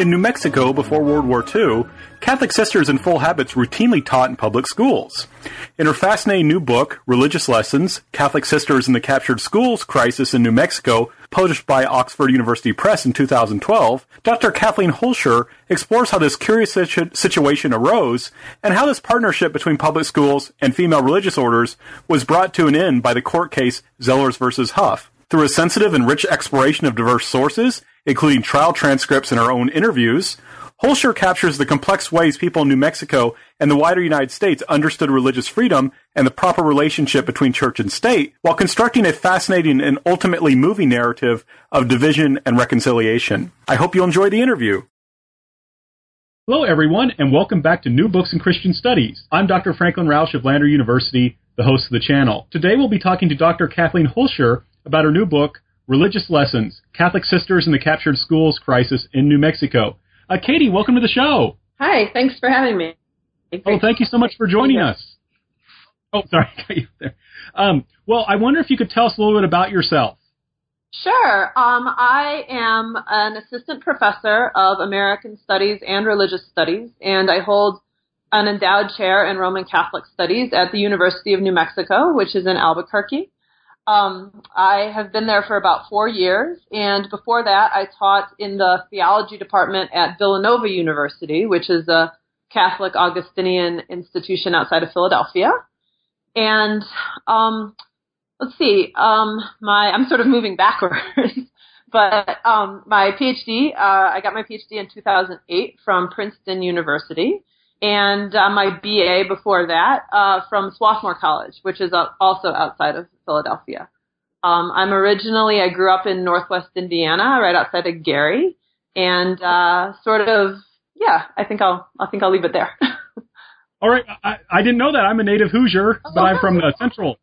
In New Mexico before World War II, Catholic sisters in full habits routinely taught in public schools. In her fascinating new book, Religious Lessons Catholic Sisters in the Captured Schools Crisis in New Mexico, published by Oxford University Press in 2012, Dr. Kathleen Holscher explores how this curious situ- situation arose and how this partnership between public schools and female religious orders was brought to an end by the court case Zellers versus Huff. Through a sensitive and rich exploration of diverse sources, including trial transcripts and her own interviews, Holscher captures the complex ways people in New Mexico and the wider United States understood religious freedom and the proper relationship between church and state, while constructing a fascinating and ultimately moving narrative of division and reconciliation. I hope you'll enjoy the interview. Hello, everyone, and welcome back to New Books in Christian Studies. I'm Dr. Franklin Rausch of Lander University, the host of the channel. Today we'll be talking to Dr. Kathleen Holscher about her new book, Religious Lessons Catholic Sisters in the Captured Schools Crisis in New Mexico. Uh, Katie, welcome to the show. Hi, thanks for having me. Oh, thank you so much for joining us. Oh, sorry, got you there. Um, well, I wonder if you could tell us a little bit about yourself. Sure. Um, I am an assistant professor of American Studies and Religious Studies, and I hold an endowed chair in Roman Catholic Studies at the University of New Mexico, which is in Albuquerque. Um, I have been there for about four years, and before that, I taught in the theology department at Villanova University, which is a Catholic Augustinian institution outside of Philadelphia. And um, let's see, um, my I'm sort of moving backwards, but um, my PhD, uh, I got my PhD in 2008 from Princeton University, and uh, my BA before that uh, from Swarthmore College, which is also outside of Philadelphia. Um, I'm originally, I grew up in Northwest Indiana, right outside of Gary, and uh, sort of, yeah, I think I'll, I think I'll leave it there. all right, I, I didn't know that. I'm a native Hoosier, but I'm from the Central.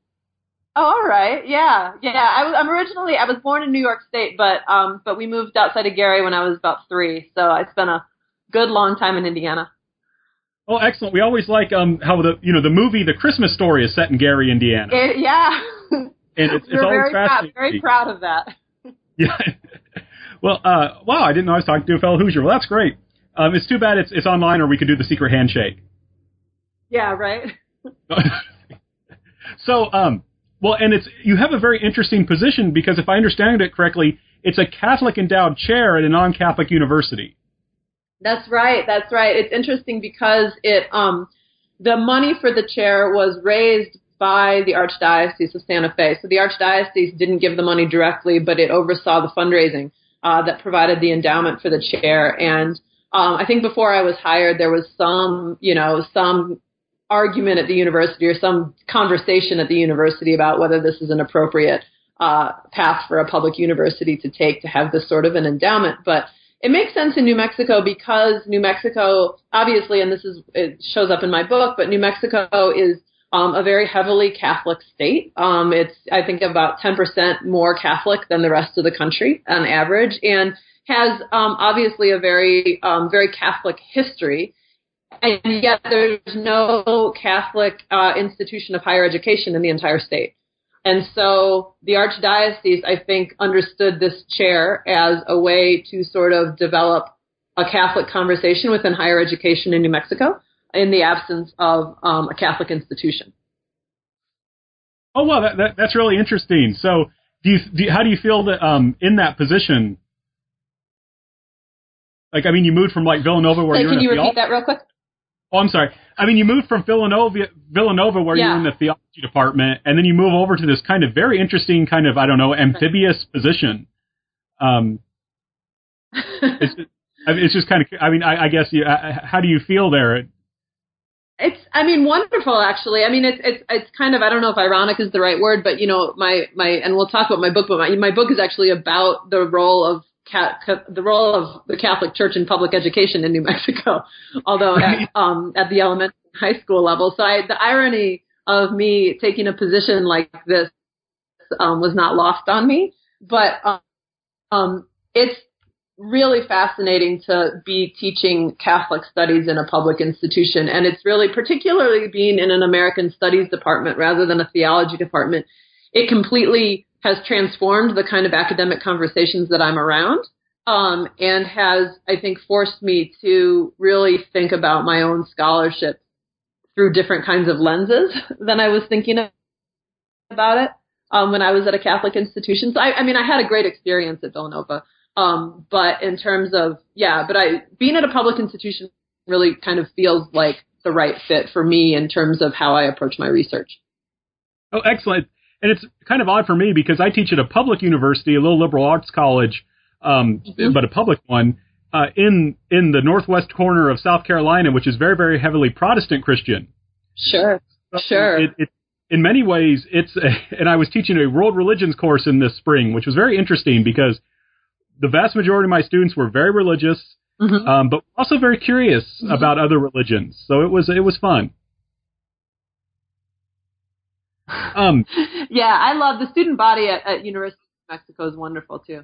Oh, all right, yeah, yeah. I I'm originally, I was born in New York State, but um, but we moved outside of Gary when I was about three, so I spent a good long time in Indiana. Oh, excellent. We always like um how the you know the movie The Christmas Story is set in Gary, Indiana. It, yeah. And it's, it's always very proud, very proud of that. Yeah. well, uh, wow, I didn't know I was talking to a fellow Hoosier. Well, that's great. Um, it's too bad it's it's online, or we could do the secret handshake. Yeah, right. so, um, well, and it's you have a very interesting position because if I understand it correctly, it's a Catholic endowed chair at a non-Catholic university. That's right. That's right. It's interesting because it um the money for the chair was raised by the Archdiocese of Santa Fe. So the Archdiocese didn't give the money directly, but it oversaw the fundraising uh, that provided the endowment for the chair. And um, I think before I was hired, there was some, you know, some argument at the university or some conversation at the university about whether this is an appropriate uh, path for a public university to take to have this sort of an endowment. But it makes sense in New Mexico because New Mexico, obviously, and this is it shows up in my book, but New Mexico is um, a very heavily Catholic state. Um, it's I think about 10% more Catholic than the rest of the country on average, and has um, obviously a very um, very Catholic history. And yet, there's no Catholic uh, institution of higher education in the entire state. And so the Archdiocese, I think, understood this chair as a way to sort of develop a Catholic conversation within higher education in New Mexico in the absence of um, a Catholic institution. Oh well, that, that, that's really interesting. So, do you, do how do you feel that um, in that position? Like, I mean, you moved from like Villanova, where So you're can you repeat that real quick? Oh, I'm sorry. I mean, you moved from Villanova, Villanova, where Yeah. you're in the theology department, and then you move over to this kind of very interesting, kind of I don't know, amphibious position. Um, it's, I mean, it's just kind of. I mean, I, I guess you. uh, How do you feel there? It's, I mean, wonderful actually. I mean, it's, it's, it's kind of, I don't know if ironic is the right word, but you know, my, my, and we'll talk about my book, but my, my book is actually about the role of The role of the Catholic Church in public education in New Mexico, although at, um, at the elementary and high school level. So I, the irony of me taking a position like this um, was not lost on me, but um, it's really fascinating to be teaching Catholic studies in a public institution. And it's really, particularly being in an American studies department rather than a theology department, it completely has transformed the kind of academic conversations that I'm around. um, and has, I think, forced me to really think about my own scholarship through different kinds of lenses than I was thinking about it um, when I was at a Catholic institution. So, I, I mean, I had a great experience at Villanova. Um, but in terms of, yeah, but I, being at a public institution really kind of feels like the right fit for me in terms of how I approach my research. Oh, excellent. And it's kind of odd for me because I teach at a public university, a little liberal arts college, um, mm-hmm. but a public one, uh, in, in the northwest corner of South Carolina, which is very, very heavily Protestant Christian. Sure. Sure. It, it, in many ways, it's, a, and I was teaching a world religions course in this spring, which was very interesting because the vast majority of my students were very religious, mm-hmm. um, but also very curious mm-hmm. about other religions. So it was, it was fun. Um, yeah, I love the student body at, at University of Mexico is wonderful too.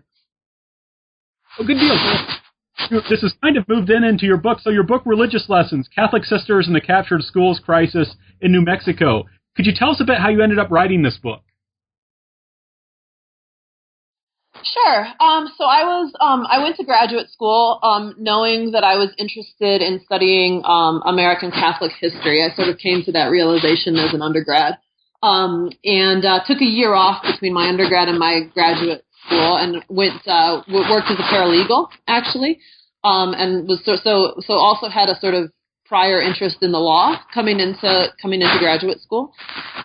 Oh, good deal. This has kind of moved in into your book. So your book, Religious Lessons, Catholic Sisters in the Captured Schools Crisis in New Mexico. Could you tell us a bit how you ended up writing this book? Sure. Um, so I was um, I went to graduate school um, knowing that I was interested in studying um, American Catholic history. I sort of came to that realization as an undergrad, um, and uh, took a year off between my undergrad and my graduate school, and went uh, worked as a paralegal actually, um, and was so so so also had a sort of prior interest in the law coming into coming into graduate school,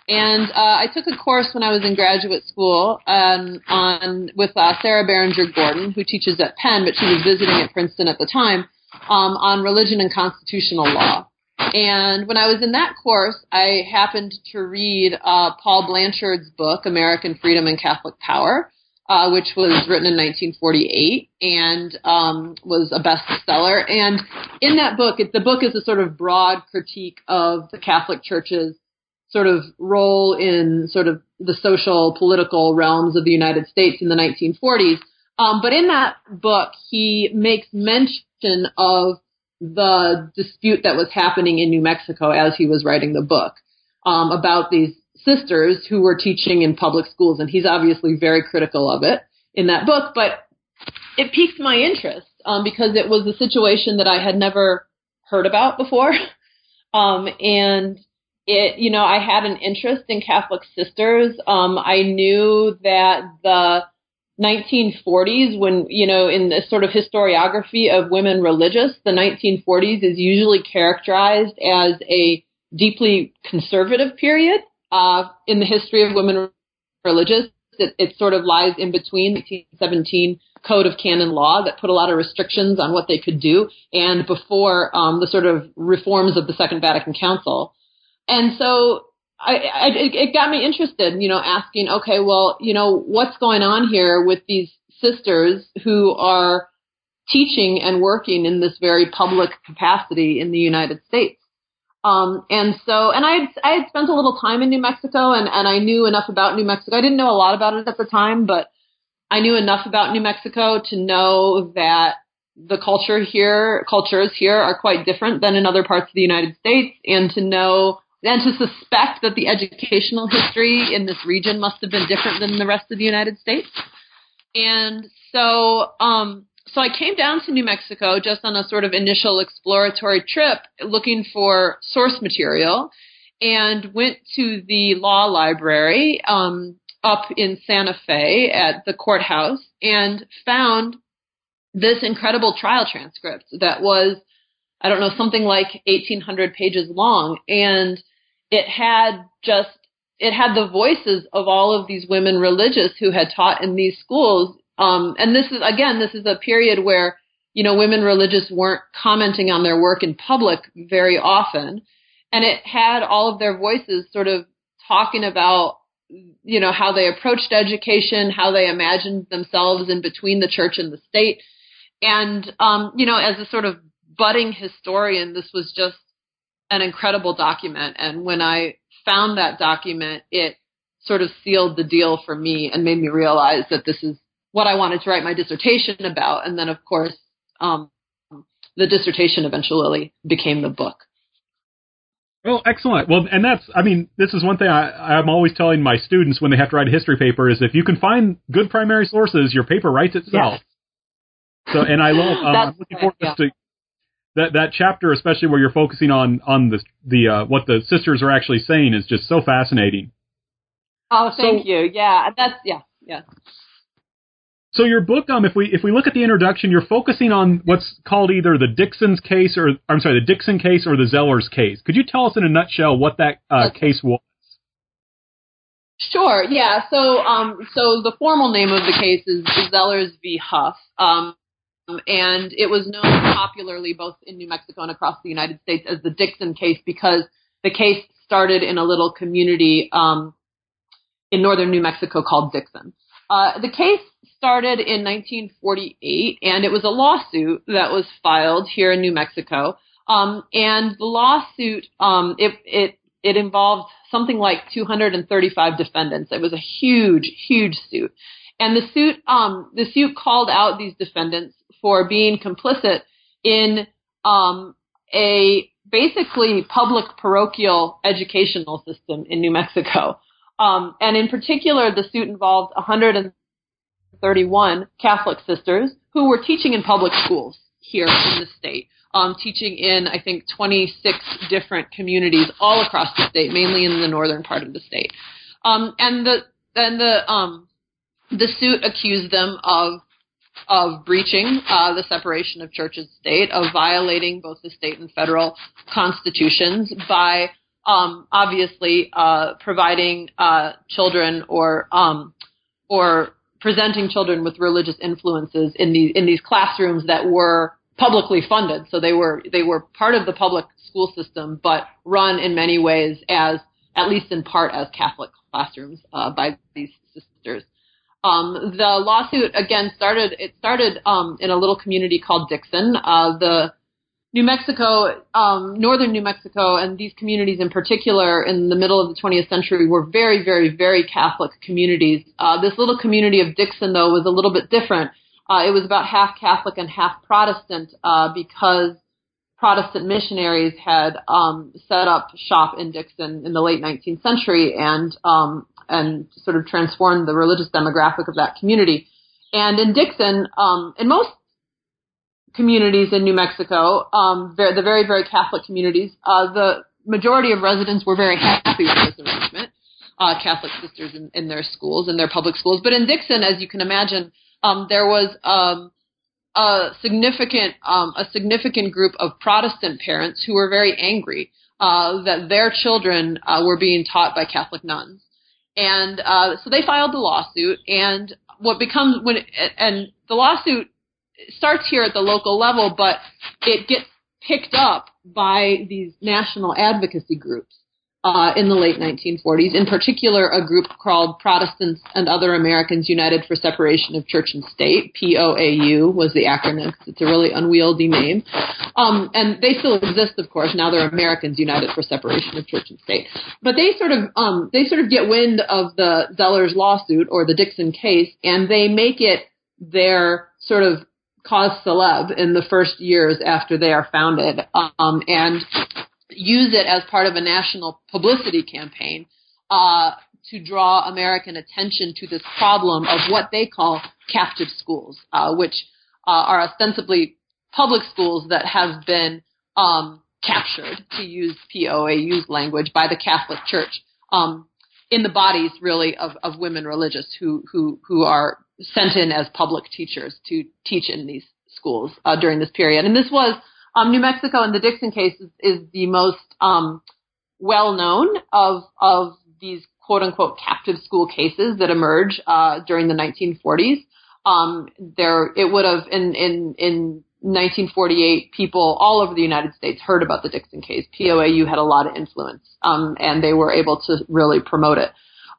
and uh, I took a course when I was in graduate school um, on with uh, Sarah Barringer Gordon, who teaches at Penn, but she was visiting at Princeton at the time, um, on religion and constitutional law. And when I was in that course, I happened to read uh, Paul Blanshard's book, American Freedom and Catholic Power, uh, which was written in 1948 and um, was a bestseller. And in that book, it, the book is a sort of broad critique of the Catholic Church's sort of role in sort of the social political realms of the United States in the 1940s. Um, but in that book, he makes mention of the dispute that was happening in New Mexico as he was writing the book um, about these sisters who were teaching in public schools, and he's obviously very critical of it in that book. But it piqued my interest um, because it was a situation that I had never heard about before, um, and it, you know, I had an interest in Catholic sisters. Um, I knew that the 1940s, when you know, in the sort of historiography of women religious, the 1940s is usually characterized as a deeply conservative period uh, in the history of women religious. It, it sort of lies in between the 1917 Code of Canon Law that put a lot of restrictions on what they could do, and before um, the sort of reforms of the Second Vatican Council. And so I, I, it got me interested, you know, asking, okay, well, you know, what's going on here with these sisters who are teaching and working in this very public capacity in the United States? Um, and so, and I had, I had spent a little time in New Mexico and, and I knew enough about New Mexico. I didn't know a lot about it at the time, but I knew enough about New Mexico to know that the culture here, cultures here are quite different than in other parts of the United States and to know and to suspect that the educational history in this region must have been different than the rest of the United States. And so, um, so I came down to New Mexico just on a sort of initial exploratory trip looking for source material and went to the law library um, up in Santa Fe at the courthouse and found this incredible trial transcript that was, I don't know, something like 1800 pages long. And it had just, it had the voices of all of these women religious who had taught in these schools um, and this is, again, this is a period where, you know, women religious weren't commenting on their work in public very often. And it had all of their voices sort of talking about, you know, how they approached education, how they imagined themselves in between the church and the state. And, um, you know, as a sort of budding historian, this was just an incredible document. And when I found that document, it sort of sealed the deal for me and made me realize that this is what I wanted to write my dissertation about. And then, of course, um, the dissertation eventually became the book. Oh, excellent. Well, and that's, I mean, this is one thing I, I'm always telling my students when they have to write a history paper is if you can find good primary sources, your paper writes itself. So, and I love. Um, I'm looking forward yeah. to that that chapter, especially where you're focusing on on the the uh, what the sisters are actually saying, is just so fascinating. Oh, thank so, you. Yeah, that's yeah, yeah. So your book, um, if we if we look at the introduction, you're focusing on what's called either the Dixon's case or I'm sorry, the Dixon case or the Zellers case. Could you tell us in a nutshell what that uh, case was? Sure. Yeah. So, um, so the formal name of the case is Zellers v. Huff, um, and it was known popularly both in New Mexico and across the United States as the Dixon case because the case started in a little community um, in northern New Mexico called Dixon. Uh, the case started in 1948, and it was a lawsuit that was filed here in New Mexico. Um, and the lawsuit, um, it, it, it involved something like 235 defendants. It was a huge, huge suit. And the suit, um, the suit called out these defendants for being complicit in um, a basically public parochial educational system in New Mexico. Um, and in particular, the suit involved 131 Catholic sisters who were teaching in public schools here in the state, um, teaching in, I think, 26 different communities all across the state, mainly in the northern part of the state. Um, and the, and the, um, the suit accused them of of breaching uh, the separation of church and state, of violating both the state and federal constitutions by um, obviously uh, providing uh, children or um, or presenting children with religious influences in these in these classrooms that were publicly funded. So they were they were part of the public school system, but run in many ways as at least in part as Catholic classrooms uh, by these sisters. Um, the lawsuit again started. It started um, in a little community called Dixon. Uh, the New Mexico, um, northern New Mexico, and these communities in particular in the middle of the 20th century were very, very, very Catholic communities. Uh, this little community of Dixon, though, was a little bit different. Uh, it was about half Catholic and half Protestant uh, because Protestant missionaries had um, set up shop in Dixon in the late 19th century and um, and sort of transformed the religious demographic of that community. And in Dixon, um, in most communities in New Mexico, um, the very, very Catholic communities, uh, the majority of residents were very happy with this arrangement. Uh, Catholic sisters in, in, their schools, in their public schools. But in Dixon, as you can imagine, um, there was um, a significant um, a significant group of Protestant parents who were very angry uh, that their children uh, were being taught by Catholic nuns, and uh, so they filed the lawsuit. And what becomes when and the lawsuit starts here at the local level, but it gets picked up by these national advocacy groups uh, in the late 1940s. In particular, a group called Protestants and Other Americans United for Separation of Church and State. POAU was the acronym. It's a really unwieldy name, um, and they still exist, of course. Now they're Americans United for Separation of Church and State. But they sort of um, they sort of get wind of the Zellers lawsuit or the Dixon case, and they make it their sort of cause celeb in the first years after they are founded, um, and use it as part of a national publicity campaign uh, to draw American attention to this problem of what they call captive schools, uh, which uh, are ostensibly public schools that have been um, captured, to use POAU's language, by the Catholic Church. Um, in the bodies, really, of, of women religious who, who, who are sent in as public teachers to teach in these schools uh, during this period. And this was um, New Mexico and the Dixon case is, is the most um, well known of of these quote unquote captive school cases that emerge uh, during the 1940s. Um, there, it would have in in in 1948, people all over the United States heard about the Dixon case. POAU had a lot of influence, um, and they were able to really promote it.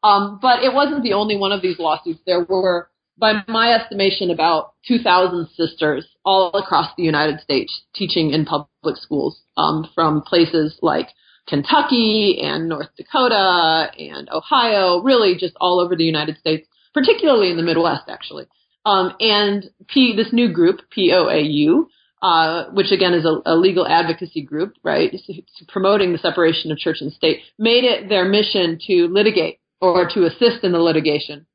Um, but it wasn't the only one of these lawsuits. There were by my estimation, about 2,000 sisters all across the United States teaching in public schools um, from places like Kentucky and North Dakota and Ohio, really just all over the United States, particularly in the Midwest, actually. Um, and P, this new group, POAU, uh, which again is a, a, legal advocacy group, right, promoting the separation of church and state, made it their mission to litigate or to assist in the litigation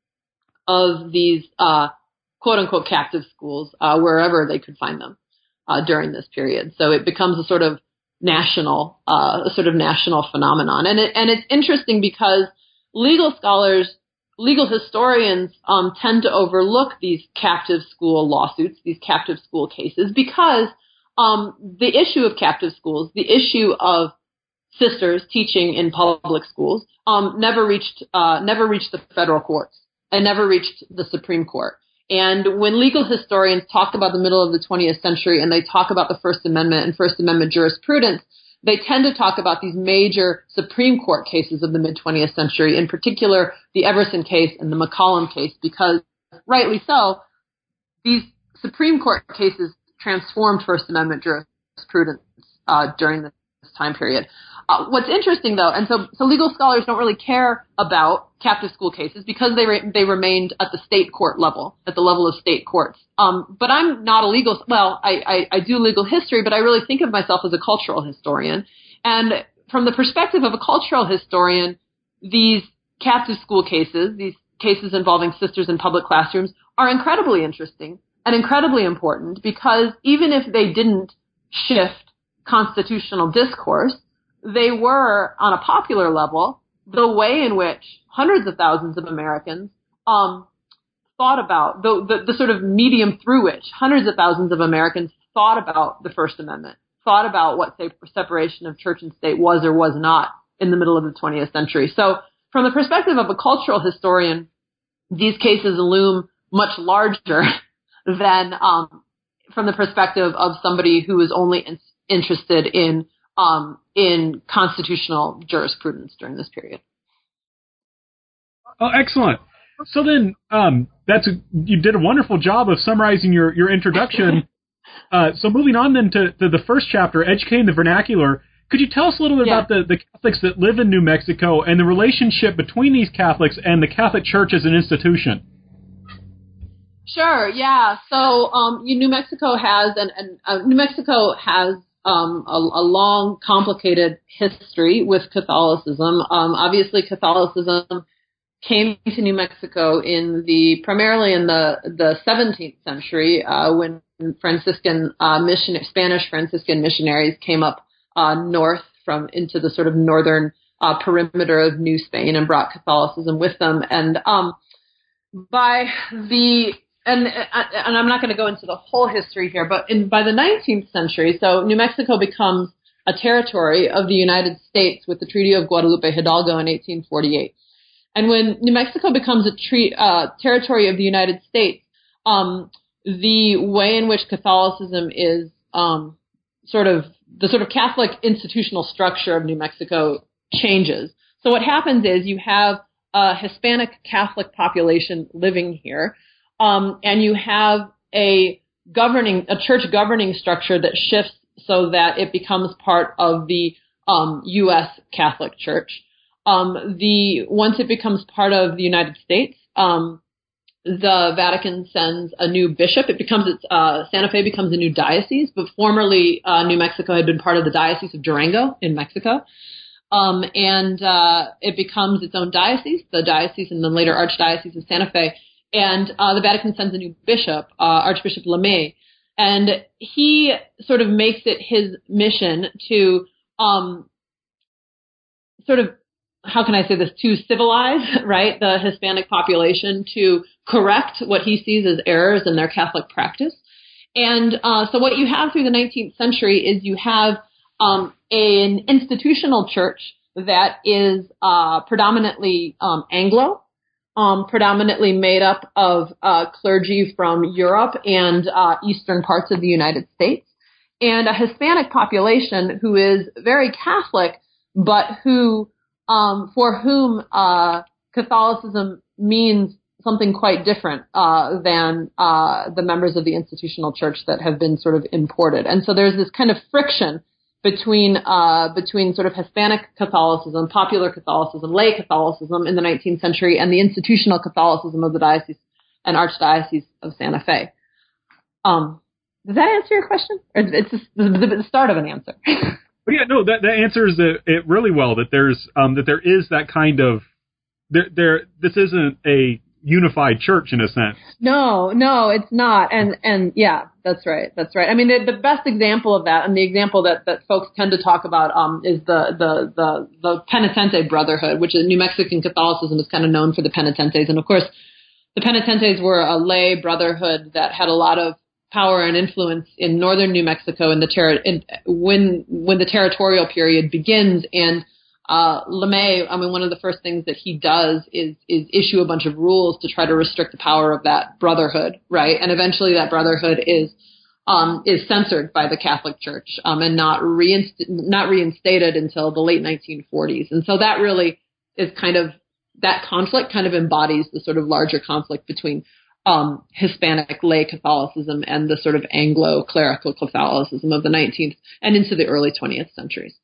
of these uh, quote unquote captive schools uh, wherever they could find them uh, during this period. So it becomes a sort of national, uh, a sort of national phenomenon, and it, and it's interesting because legal scholars, legal historians um, tend to overlook these captive school lawsuits, these captive school cases, because um, the issue of captive schools, the issue of sisters teaching in public schools, um, never reached uh, never reached the federal courts and never reached the Supreme Court. And when legal historians talk about the middle of the 20th century and they talk about the First Amendment and First Amendment jurisprudence, they tend to talk about these major Supreme Court cases of the mid 20th century, in particular the Everson case and the McCollum case, because rightly so, these Supreme Court cases transformed First Amendment jurisprudence uh, during this time period. Uh, what's interesting though, and so, so legal scholars don't really care about captive school cases because they re- they remained at the state court level, at the level of state courts. Um, but I'm not a legal. Well, I, I I do legal history, but I really think of myself as a cultural historian. And from the perspective of a cultural historian, these captive school cases, these cases involving sisters in public classrooms, are incredibly interesting and incredibly important because even if they didn't shift constitutional discourse, they were, on a popular level, the way in which hundreds of thousands of Americans um, thought about the, the, the sort of medium through which hundreds of thousands of Americans thought about the First Amendment, thought about what say, separation of church and state was or was not in the middle of the 20th century. So, from the perspective of a cultural historian, these cases loom much larger than um, from the perspective of somebody who is only in, interested in um, in constitutional jurisprudence during this period. Oh, excellent. So then, um, that's a, you did a wonderful job of summarizing your your introduction. uh, so moving on then to, to, the first chapter, educating the vernacular. Could you tell us a little bit yeah. about the, the Catholics that live in New Mexico and the relationship between these Catholics and the Catholic Church as an institution? Sure. Yeah. So, um, New Mexico has and, and uh, New Mexico has um, a, a, long, complicated history with Catholicism. Um, obviously, Catholicism came to New Mexico in the primarily in the the 17th century uh, when Franciscan uh, mission Spanish Franciscan missionaries came up uh, north from into the sort of northern uh, perimeter of New Spain and brought Catholicism with them. And um, by the and and I'm not going to go into the whole history here, but in by the 19th century, so New Mexico becomes a territory of the United States with the Treaty of Guadalupe Hidalgo in 1848. And when New Mexico becomes a tre- uh, territory of the United States, um, the way in which Catholicism is um, sort of the sort of Catholic institutional structure of New Mexico changes. So what happens is you have a Hispanic Catholic population living here um, and you have a governing a church governing structure that shifts so that it becomes part of the um, U.S. Catholic Church. Um, the once it becomes part of the United States, um, the Vatican sends a new bishop. It becomes its uh, Santa Fe becomes a new diocese, but formerly uh, New Mexico had been part of the Diocese of Durango in Mexico. Um, and uh, it becomes its own diocese, the diocese and then later archdiocese of Santa Fe and uh, the Vatican sends a new bishop, uh, Archbishop Lamy, and he sort of makes it his mission to um, sort of how can I say this to civilize right the Hispanic population to correct what he sees as errors in their Catholic practice. And uh, so what you have through the 19th century is you have um, an institutional church that is uh, predominantly um, Anglo um, predominantly made up of uh, clergy from Europe and uh, eastern parts of the United States, and a Hispanic population who is very Catholic, but who, um, for whom uh, Catholicism means something quite different uh, than uh, the members of the institutional church that have been sort of imported. And so there's this kind of friction between uh, between sort of Hispanic Catholicism, popular Catholicism, lay Catholicism in the 19th century, and the institutional Catholicism of the diocese and archdiocese of Santa Fe. Um, does that answer your question? Or it's just the, start of an answer. But yeah, no, that that answers it, it really well. That there's um, that there is that kind of there there. This isn't a unified church in a sense. No, no, it's not. And and yeah, that's right. That's right. I mean, the, the best example of that, and the example that that folks tend to talk about, um, is the the the the Penitente Brotherhood, which is New Mexican Catholicism is kind of known for the penitentes, and of course, the penitentes were a lay brotherhood that had a lot of power and influence in northern New Mexico in the ter- in, when when the territorial period begins and uh, Lamy, I mean, one of the first things that he does is is issue a bunch of rules to try to restrict the power of that brotherhood, right? And eventually, that brotherhood is um, is censored by the Catholic Church um, and not reinst- not reinstated until the late 1940s. And so that really is kind of that conflict kind of embodies the sort of larger conflict between um, Hispanic lay Catholicism and the sort of Anglo clerical Catholicism of the 19th and into the early 20th centuries.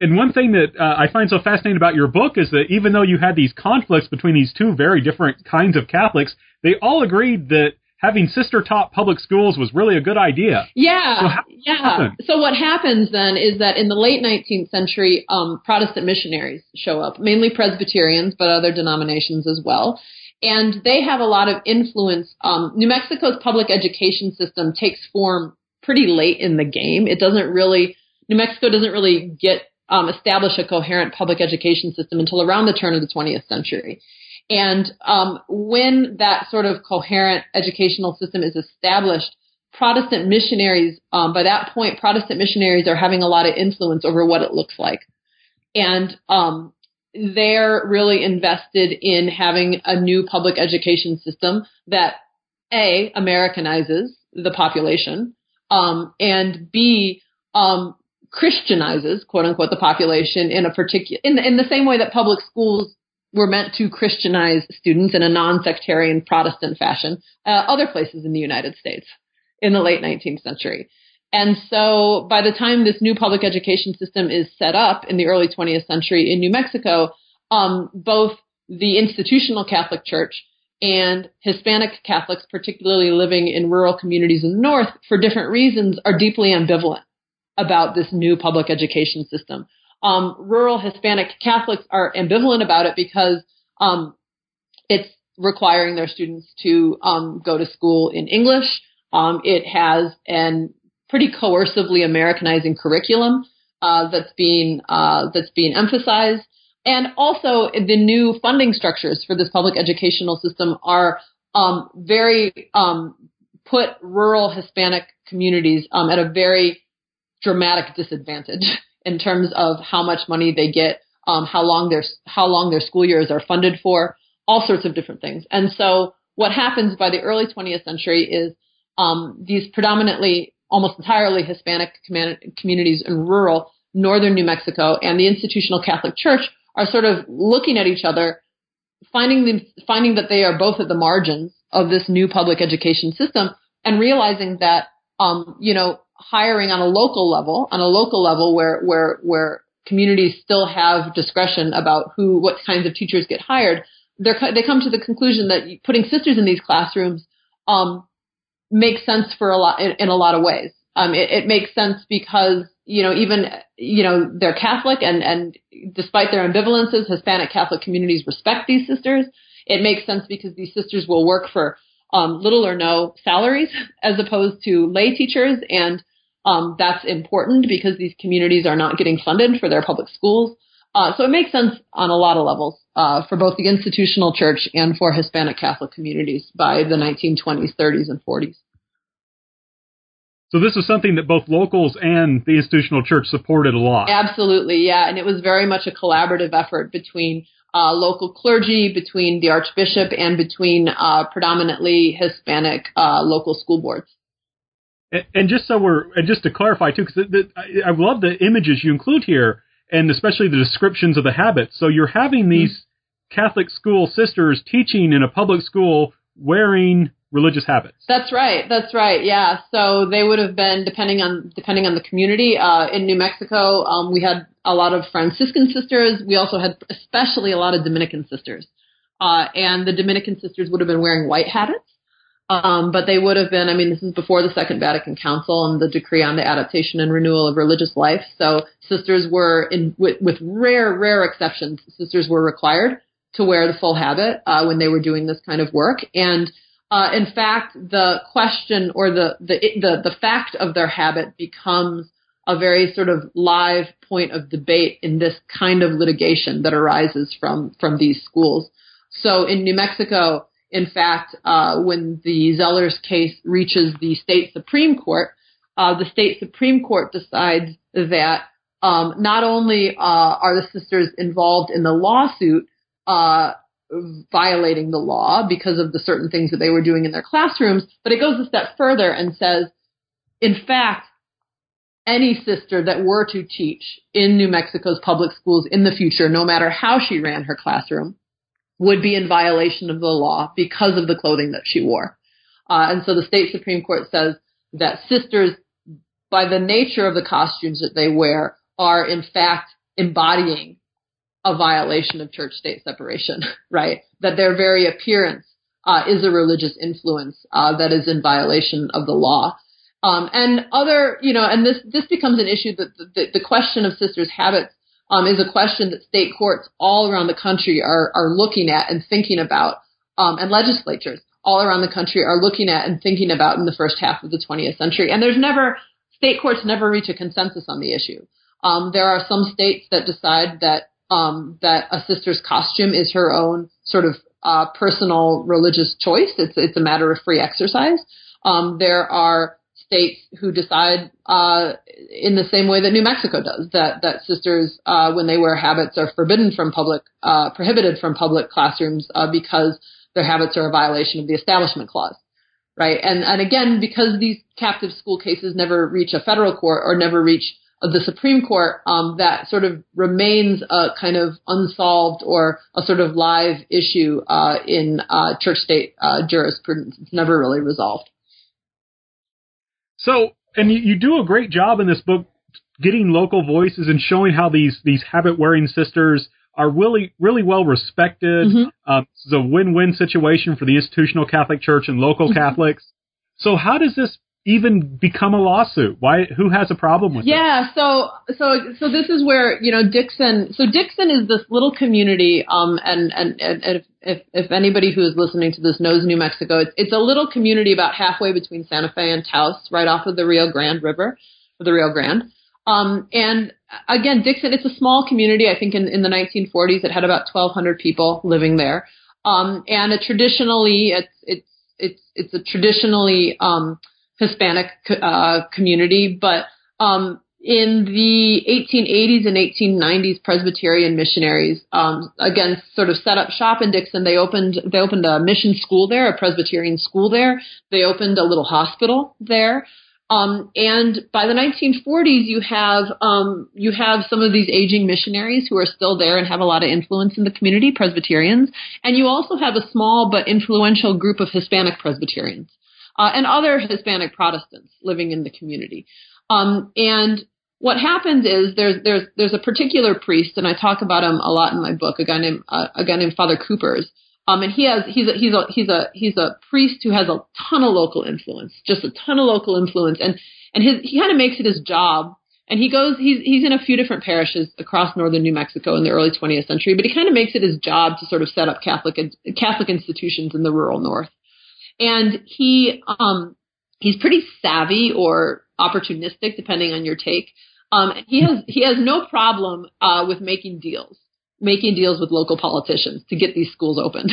And one thing that uh, I find so fascinating about your book is that even though you had these conflicts between these two very different kinds of Catholics, they all agreed that having sister taught public schools was really a good idea. Yeah, so yeah. So what happens then is that in the late 19th century, um, Protestant missionaries show up, mainly Presbyterians, but other denominations as well. And they have a lot of influence. Um, New Mexico's public education system takes form pretty late in the game. It doesn't really, New Mexico doesn't really get um, establish a coherent public education system until around the turn of the 20th century. And um, when that sort of coherent educational system is established, Protestant missionaries, um, by that point, Protestant missionaries are having a lot of influence over what it looks like. And um, they're really invested in having a new public education system that A, Americanizes the population, um, and B, um, Christianizes, quote unquote, the population in a particular, in, in the same way that public schools were meant to Christianize students in a non-sectarian Protestant fashion, uh, other places in the United States in the late 19th century. And so by the time this new public education system is set up in the early 20th century in New Mexico, um, both the institutional Catholic Church and Hispanic Catholics, particularly living in rural communities in the North, for different reasons, are deeply ambivalent about this new public education system. Um, rural Hispanic Catholics are ambivalent about it because um, it's requiring their students to um, go to school in English. Um, it has an pretty coercively Americanizing curriculum uh, that's being uh, that's being emphasized, and also the new funding structures for this public educational system are um, very um, put rural Hispanic communities at a very dramatic disadvantage in terms of how much money they get, um, how long their how long their school years are funded for, all sorts of different things. And so what happens by the early 20th century is um, these predominantly almost entirely Hispanic communities in rural northern New Mexico and the institutional Catholic Church are sort of looking at each other, finding them, finding that they are both at the margins of this new public education system, and realizing that um, you know hiring on a local level, on a local level where where where communities still have discretion about who what kinds of teachers get hired, they they come to the conclusion that putting sisters in these classrooms um, makes sense for a lot in, in a lot of ways. Um, it, it makes sense because you know even you know they're Catholic and and despite their ambivalences, Hispanic Catholic communities respect these sisters. It makes sense because these sisters will work for um, little or no salaries as opposed to lay teachers, and um, that's important because these communities are not getting funded for their public schools. Uh, so it makes sense on a lot of levels uh, for both the institutional church and for Hispanic Catholic communities by the 1920s, 30s, and 40s. So this is something that both locals and the institutional church supported a lot. Absolutely, yeah, and it was very much a collaborative effort between uh, local clergy, between the archbishop, and between uh, predominantly Hispanic uh, local school boards. And, and just so we're, and just to clarify too, because I, I love the images you include here, and especially the descriptions of the habits. So you're having mm-hmm. these. Catholic school sisters teaching in a public school wearing religious habits. That's right. That's right. Yeah. So they would have been depending on depending on the community. Uh, in New Mexico, um, we had a lot of Franciscan sisters. We also had especially a lot of Dominican sisters, uh, and the Dominican sisters would have been wearing white habits. Um, but they would have been, I mean, this is before the Second Vatican Council and the decree on the adaptation and renewal of religious life. So sisters were, in, with, with rare, rare exceptions, sisters were required to wear the full habit uh, when they were doing this kind of work. And uh, in fact, the question or the, the the the fact of their habit becomes a very sort of live point of debate in this kind of litigation that arises from from these schools. So in New Mexico, in fact, uh, when the Zellers case reaches the state supreme court, uh, the state supreme court decides that um, not only uh, are the sisters involved in the lawsuit uh, violating the law because of the certain things that they were doing in their classrooms, but it goes a step further and says, in fact, any sister that were to teach in New Mexico's public schools in the future, no matter how she ran her classroom, would be in violation of the law because of the clothing that she wore. Uh, and so the state Supreme Court says that sisters, by the nature of the costumes that they wear, are in fact embodying a violation of church state separation, right? That their very appearance uh, is a religious influence uh, that is in violation of the law. Um, and other, you know, and this this becomes an issue that the, the question of sisters' habits um, is a question that state courts all around the country are are looking at and thinking about, um, and legislatures all around the country are looking at and thinking about in the first half of the 20th century. And there's never state courts never reach a consensus on the issue. Um, there are some states that decide that um, that a sister's costume is her own sort of uh, personal religious choice. It's it's a matter of free exercise. Um, there are states who decide uh, in the same way that New Mexico does that that sisters uh, when they wear habits are forbidden from public uh, prohibited from public classrooms uh, because their habits are a violation of the Establishment Clause, right? And and again because these captive school cases never reach a federal court or never reach the Supreme Court, um, that sort of remains a kind of unsolved or a sort of live issue uh, in uh, church state uh, jurisprudence. It's never really resolved. So, and you, you do a great job in this book getting local voices and showing how these these habit wearing sisters are really really well respected. Mm-hmm. Um, it's a win win situation for the institutional Catholic Church and local mm-hmm. Catholics. So, how does this even become a lawsuit? Why? Who has a problem with yeah, it? Yeah, so so so this is where you know Dixon. So Dixon is this little community, um, and and, and if, if if anybody who is listening to this knows New Mexico, it's, it's a little community about halfway between Santa Fe and Taos, right off of the Rio Grande River, or the Rio Grande. Um, and again, Dixon, it's a small community. I think in, in the 1940s, it had about 1,200 people living there. Um, and a traditionally, it's it's it's it's a traditionally um, Hispanic uh, community, but um, in the 1880s and 1890s, Presbyterian missionaries um, again sort of set up shop in Dixon. They opened they opened a mission school there, a Presbyterian school there. They opened a little hospital there. Um, and by the 1940s, you have um, you have some of these aging missionaries who are still there and have a lot of influence in the community, Presbyterians, and you also have a small but influential group of Hispanic Presbyterians uh, and other Hispanic Protestants living in the community. Um, and what happens is there's there's there's a particular priest, and I talk about him a lot in my book. A guy named uh, a guy named Father Coopers. Um, and he has he's a he's a he's a he's a priest who has a ton of local influence, just a ton of local influence, and and his he kind of makes it his job. And he goes he's he's in a few different parishes across northern New Mexico in the early 20th century, but he kind of makes it his job to sort of set up Catholic Catholic institutions in the rural north and he um, he's pretty savvy or opportunistic, depending on your take. Um, he has he has no problem uh, with making deals, making deals with local politicians to get these schools open.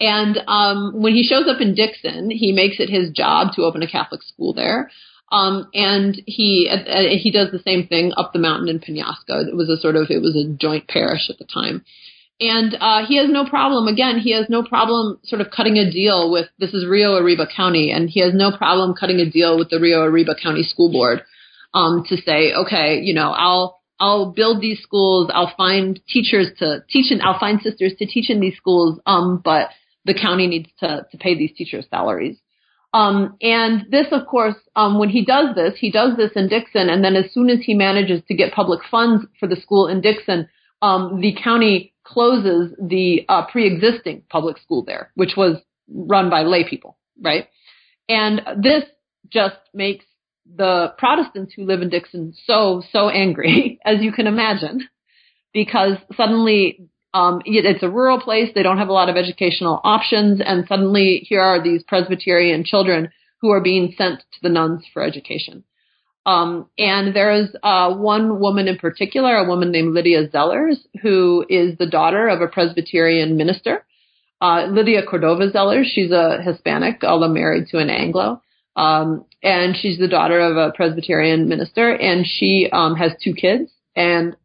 And um, when he shows up in Dixon, he makes it his job to open a Catholic school there. Um, and he uh, he does the same thing up the mountain in Penasco. It was a sort of it was a joint parish at the time. And uh, he has no problem. Again, he has no problem sort of cutting a deal with this is Rio Arriba County, and he has no problem cutting a deal with the Rio Arriba County School Board um, to say, okay, you know, I'll I'll build these schools, I'll find teachers to teach, and I'll find sisters to teach in these schools, um, but the county needs to to pay these teachers' salaries. Um, and this, of course, um, when he does this, he does this in Dixon, and then as soon as he manages to get public funds for the school in Dixon, um, the county closes the uh, pre-existing public school there, which was run by lay people, right? And this just makes the Protestants who live in Dixon so, so angry, as you can imagine, because suddenly um, it's a rural place. They don't have a lot of educational options. And suddenly here are these Presbyterian children who are being sent to the nuns for education. Um, and there is uh, one woman in particular, a woman named Lydia Zellers, who is the daughter of a Presbyterian minister. Uh, Lydia Cordova Zellers, she's a Hispanic, although married to an Anglo. Um, and she's the daughter of a Presbyterian minister, and she um, has two kids and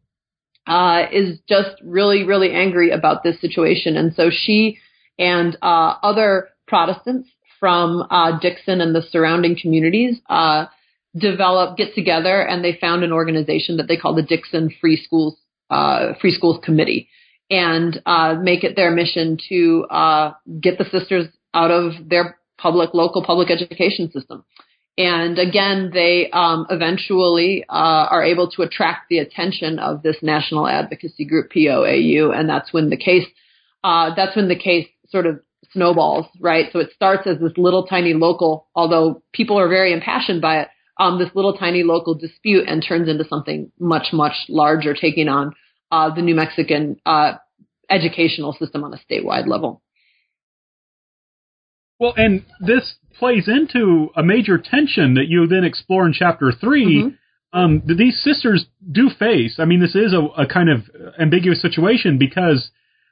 uh, is just really, really angry about this situation. And so she and uh, other Protestants from uh, Dixon and the surrounding communities uh, develop, get together, and they found an organization that they call the Dixon Free Schools uh, Free Schools Committee, and uh, make it their mission to get the sisters out of their public, local public education system. And again, they um, eventually uh, are able to attract the attention of this national advocacy group, POAU, and that's when the case uh, that's when the case sort of snowballs, right? So it starts as this little tiny local, although people are very impassioned by it, um, this little tiny local dispute and turns into something much much larger, taking on uh, the New Mexican uh, educational system on a statewide level. Well, and this plays into a major tension that you then explore in chapter 3 mm-hmm. um, that these sisters do face. I mean, this is a, a kind of ambiguous situation because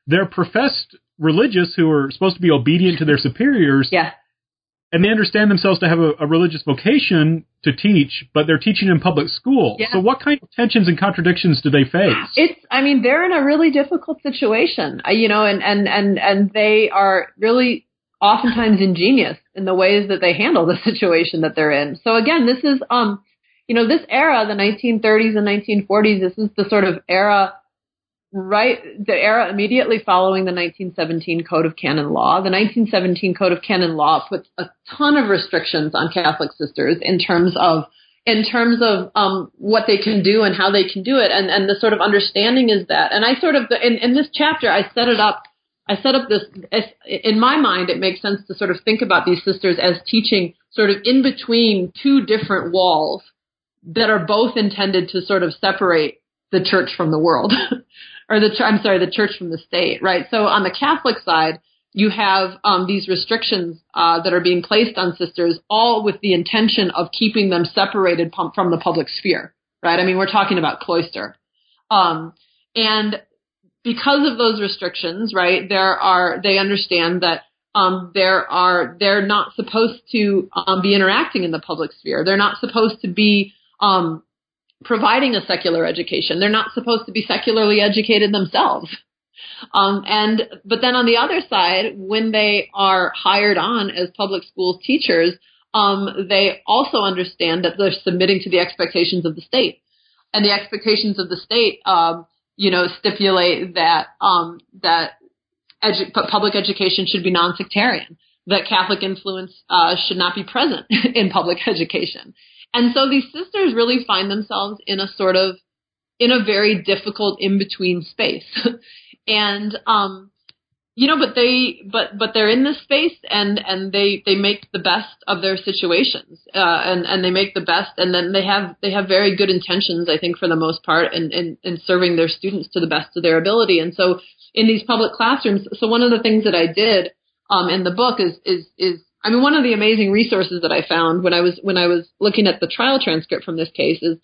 they're professed religious who are supposed to be obedient to their superiors. Yeah. And they understand themselves to have a, a religious vocation to teach, but they're teaching in public school. Yeah. So what kind of tensions and contradictions do they face? It's, I mean, they're in a really difficult situation, uh, you know, and, and, and, and they are really oftentimes ingenious in the ways that they handle the situation that they're in. So again, this is, um, you know, this era, the 1930s and 1940s, this is the sort of era, right, the era immediately following the 1917 Code of Canon Law. The 1917 Code of Canon Law puts a ton of restrictions on Catholic sisters in terms of in terms of um, what they can do and how they can do it, and and the sort of understanding is that. And I sort of in, in this chapter I set it up I set up this, in my mind, it makes sense to sort of think about these sisters as teaching sort of in between two different walls that are both intended to sort of separate the church from the world, or the, I'm sorry, the church from the state, right? So on the Catholic side, you have um, these restrictions uh, that are being placed on sisters, all with the intention of keeping them separated from the public sphere, right? I mean, we're talking about cloister. Um, and because of those restrictions, right, there are, they understand that um, there are, they're not supposed to um, be interacting in the public sphere. They're not supposed to be um, providing a secular education. They're not supposed to be secularly educated themselves. Um, and but then on the other side, when they are hired on as public school teachers, um, they also understand that they're submitting to the expectations of the state, and the expectations of the state um, you know, stipulate that um, that edu- public education should be non-sectarian, that Catholic influence uh, should not be present in public education. And so these sisters really find themselves in a sort of in a very difficult in between space. and um, you know, but they, but, but they're in this space and, and they, they make the best of their situations, uh, and, and they make the best and then they have, they have very good intentions, I think, for the most part in, in, in serving their students to the best of their ability. And so in these public classrooms, so one of the things that I did, um, in the book is, is, is, I mean, one of the amazing resources that I found when I was, when I was looking at the trial transcript from this case is,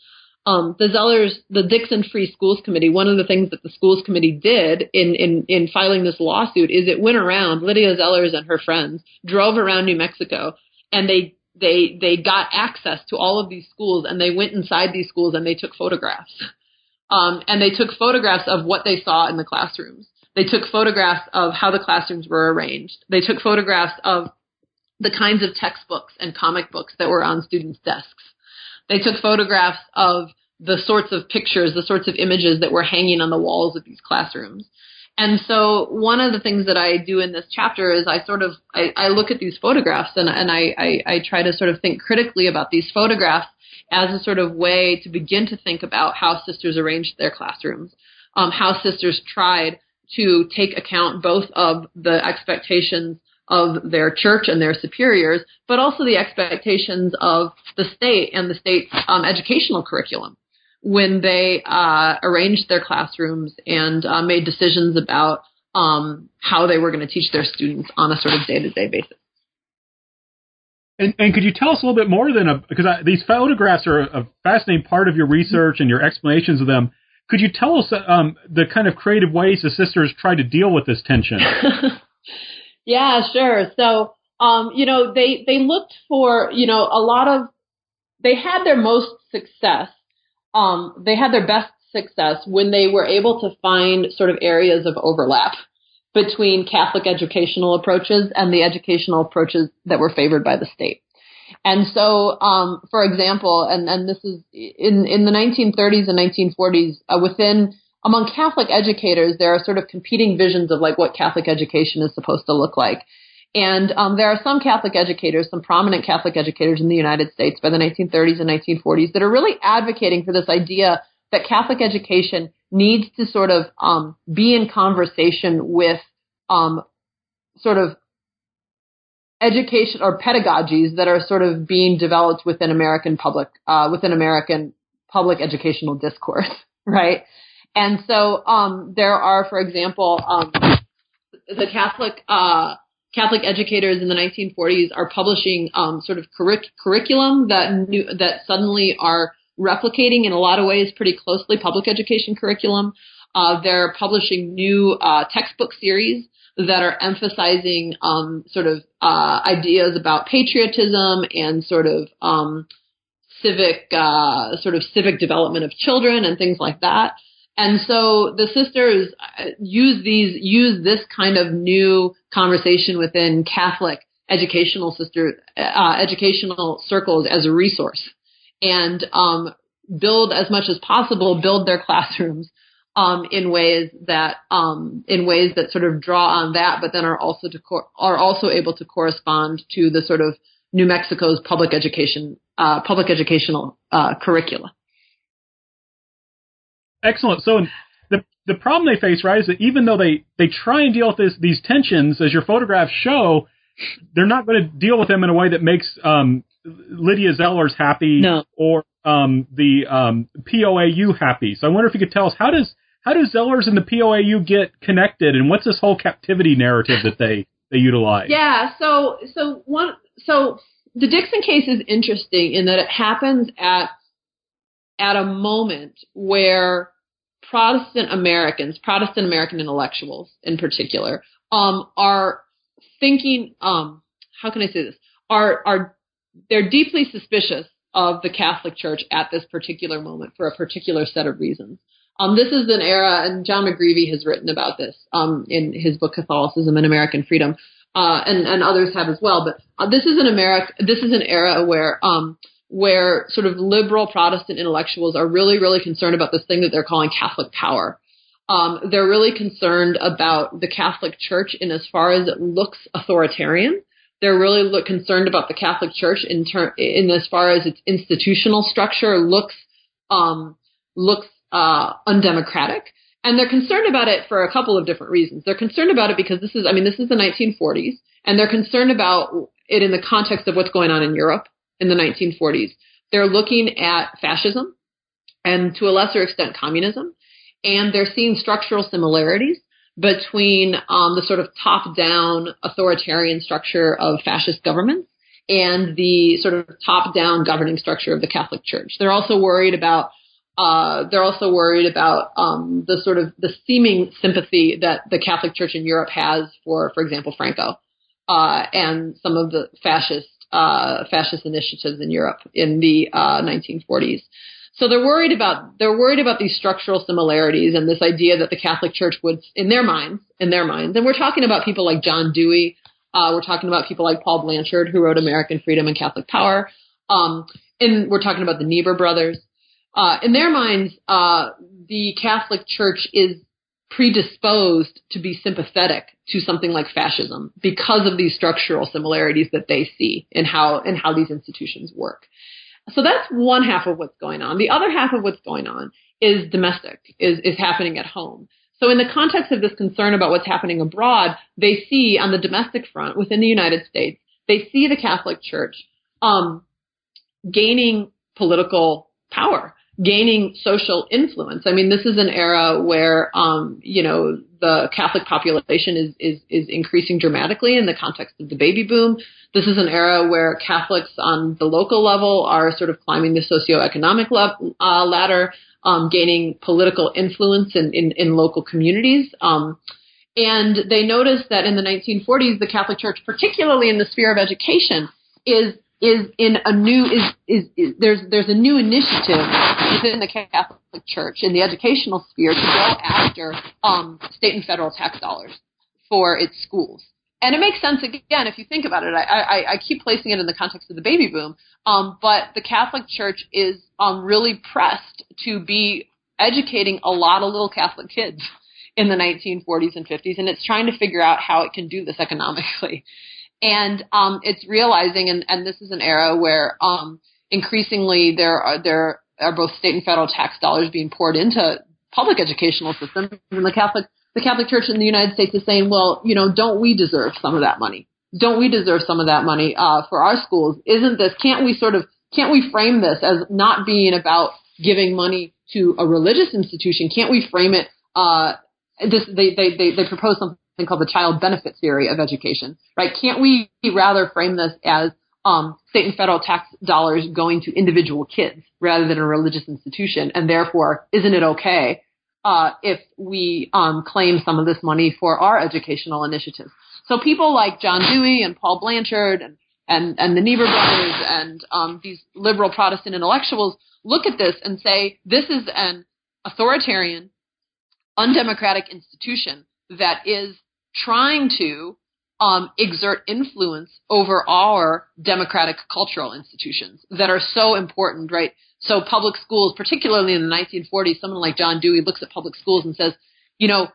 um, the Zellers, the Dixon Free Schools Committee, one of the things that the schools committee did in, in, in filing this lawsuit is it went around, Lydia Zellers and her friends drove around New Mexico and they, they, they got access to all of these schools and they went inside these schools and they took photographs. Um, and they took photographs of what they saw in the classrooms. They took photographs of how the classrooms were arranged. They took photographs of the kinds of textbooks and comic books that were on students' desks. They took photographs of the sorts of pictures, the sorts of images that were hanging on the walls of these classrooms. And so one of the things that I do in this chapter is I sort of I, I look at these photographs and, and I, I, I try to sort of think critically about these photographs as a sort of way to begin to think about how sisters arranged their classrooms, um, how sisters tried to take account both of the expectations of their church and their superiors, but also the expectations of the state and the state's um, educational curriculum, when they uh, arranged their classrooms and uh, made decisions about um, how they were going to teach their students on a sort of day to day basis. And, and could you tell us a little bit more than a, because I, these photographs are a fascinating part of your research and your explanations of them. Could you tell us um, the kind of creative ways the sisters tried to deal with this tension? yeah, sure. So, um, you know, they they looked for, you know, a lot of they had their most success. Um, they had their best success when they were able to find sort of areas of overlap between Catholic educational approaches and the educational approaches that were favored by the state. And so, um, for example, and, and this is in, in the 1930s and 1940s, uh, within among Catholic educators, there are sort of competing visions of like what Catholic education is supposed to look like. And um, there are some Catholic educators, some prominent Catholic educators in the United States by the 1930s and 1940s that are really advocating for this idea that Catholic education needs to sort of um, be in conversation with um, sort of education or pedagogies that are sort of being developed within American public uh, within American public educational discourse, right? And so um, there are, for example, um, the Catholic uh, Catholic educators in the 1940s are publishing um, sort of curric- curriculum that new, that suddenly are replicating in a lot of ways pretty closely public education curriculum. Uh, they're publishing new uh, textbook series that are emphasizing um, sort of uh, ideas about patriotism and sort of um, civic uh, sort of civic development of children and things like that. And so the sisters uh, use these use this kind of new conversation within Catholic educational sister uh, educational circles as a resource and um, build as much as possible, build their classrooms um, in ways that um, in ways that sort of draw on that, but then are also to cor- are also able to correspond to the sort of New Mexico's public education uh, public educational uh, curricula. Excellent. So the the problem they face, right, is that even though they they try and deal with this, these tensions, as your photographs show, they're not going to deal with them in a way that makes um, Lydia Zellers happy no. or um, the um, POAU happy. So I wonder if you could tell us how does how do Zellers and the POAU get connected, and what's this whole captivity narrative that they they utilize? Yeah. So so one so the Dixon case is interesting in that it happens at at a moment where Protestant Americans, Protestant American intellectuals in particular, um, are thinking, um, how can I say this? Are are they're deeply suspicious of the Catholic Church at this particular moment for a particular set of reasons. Um, this is an era, and John McGreevy has written about this um, in his book Catholicism and American Freedom, uh, and and others have as well. But uh, this is an America. This is an era where um, where sort of liberal Protestant intellectuals are really really concerned about this thing that they're calling Catholic power. Um, they're really concerned about the Catholic Church in as far as it looks authoritarian they're really look, concerned about the Catholic Church in ter- in as far as its institutional structure looks um, looks uh, undemocratic, and they're concerned about it for a couple of different reasons. They're concerned about it because this is, I mean, this is the 1940s, and they're concerned about it in the context of what's going on in Europe in the 1940s. They're looking at fascism and to a lesser extent communism, and they're seeing structural similarities between um, the sort of top-down authoritarian structure of fascist governments and the sort of top-down governing structure of the Catholic Church. They're also worried about uh, they're also worried about um, the sort of the seeming sympathy that the Catholic Church in Europe has for, for example, Franco uh, and some of the fascist uh, fascist initiatives in Europe in the 1940s. Uh, so they're worried about they're worried about these structural similarities and this idea that the Catholic Church would, in their minds, in their minds, and we're talking about people like John Dewey, uh, we're talking about people like Paul Blanshard who wrote American Freedom and Catholic Power, um, and we're talking about the Niebuhr brothers. Uh, in their minds, uh, the Catholic Church is predisposed to be sympathetic to something like fascism because of these structural similarities that they see in how in how these institutions work. So that's one half of what's going on. The other half of what's going on is domestic, is, is happening at home. So in the context of this concern about what's happening abroad, they see on the domestic front within the United States, they see the Catholic Church um, gaining political power gaining social influence. I mean, this is an era where, um, you know, the Catholic population is, is, is increasing dramatically in the context of the baby boom. This is an era where Catholics on the local level are sort of climbing the socioeconomic le- uh, ladder, um, gaining political influence in, in, in local communities. Um, and they noticed that in the 1940s, the Catholic Church, particularly in the sphere of education, is is in a new is, is, is there's there's a new initiative within the Catholic Church in the educational sphere to go after um, state and federal tax dollars for its schools. And it makes sense again if you think about it. I, I, I keep placing it in the context of the baby boom, um, but the Catholic Church is um, really pressed to be educating a lot of little Catholic kids in the 1940s and 50s, and it's trying to figure out how it can do this economically. And um, it's realizing, and, and this is an era where um, increasingly there are there are both state and federal tax dollars being poured into public educational systems, and the Catholic the Catholic Church in the United States is saying, well, you know, don't we deserve some of that money? Don't we deserve some of that money uh, for our schools? Isn't this? Can't we sort of can't we frame this as not being about giving money to a religious institution? Can't we frame it uh, this they, they, they, they propose something called the child benefit theory of education, right? Can't we rather frame this as um, state and federal tax dollars going to individual kids rather than a religious institution, and therefore, isn't it okay uh, if we um, claim some of this money for our educational initiatives? So people like John Dewey and Paul Blanshard and and, and the Niebuhr brothers and um, these liberal Protestant intellectuals look at this and say this is an authoritarian undemocratic institution that is trying to um, exert influence over our democratic cultural institutions that are so important, right? So public schools, particularly in the 1940s, someone like John Dewey looks at public schools and says, you know,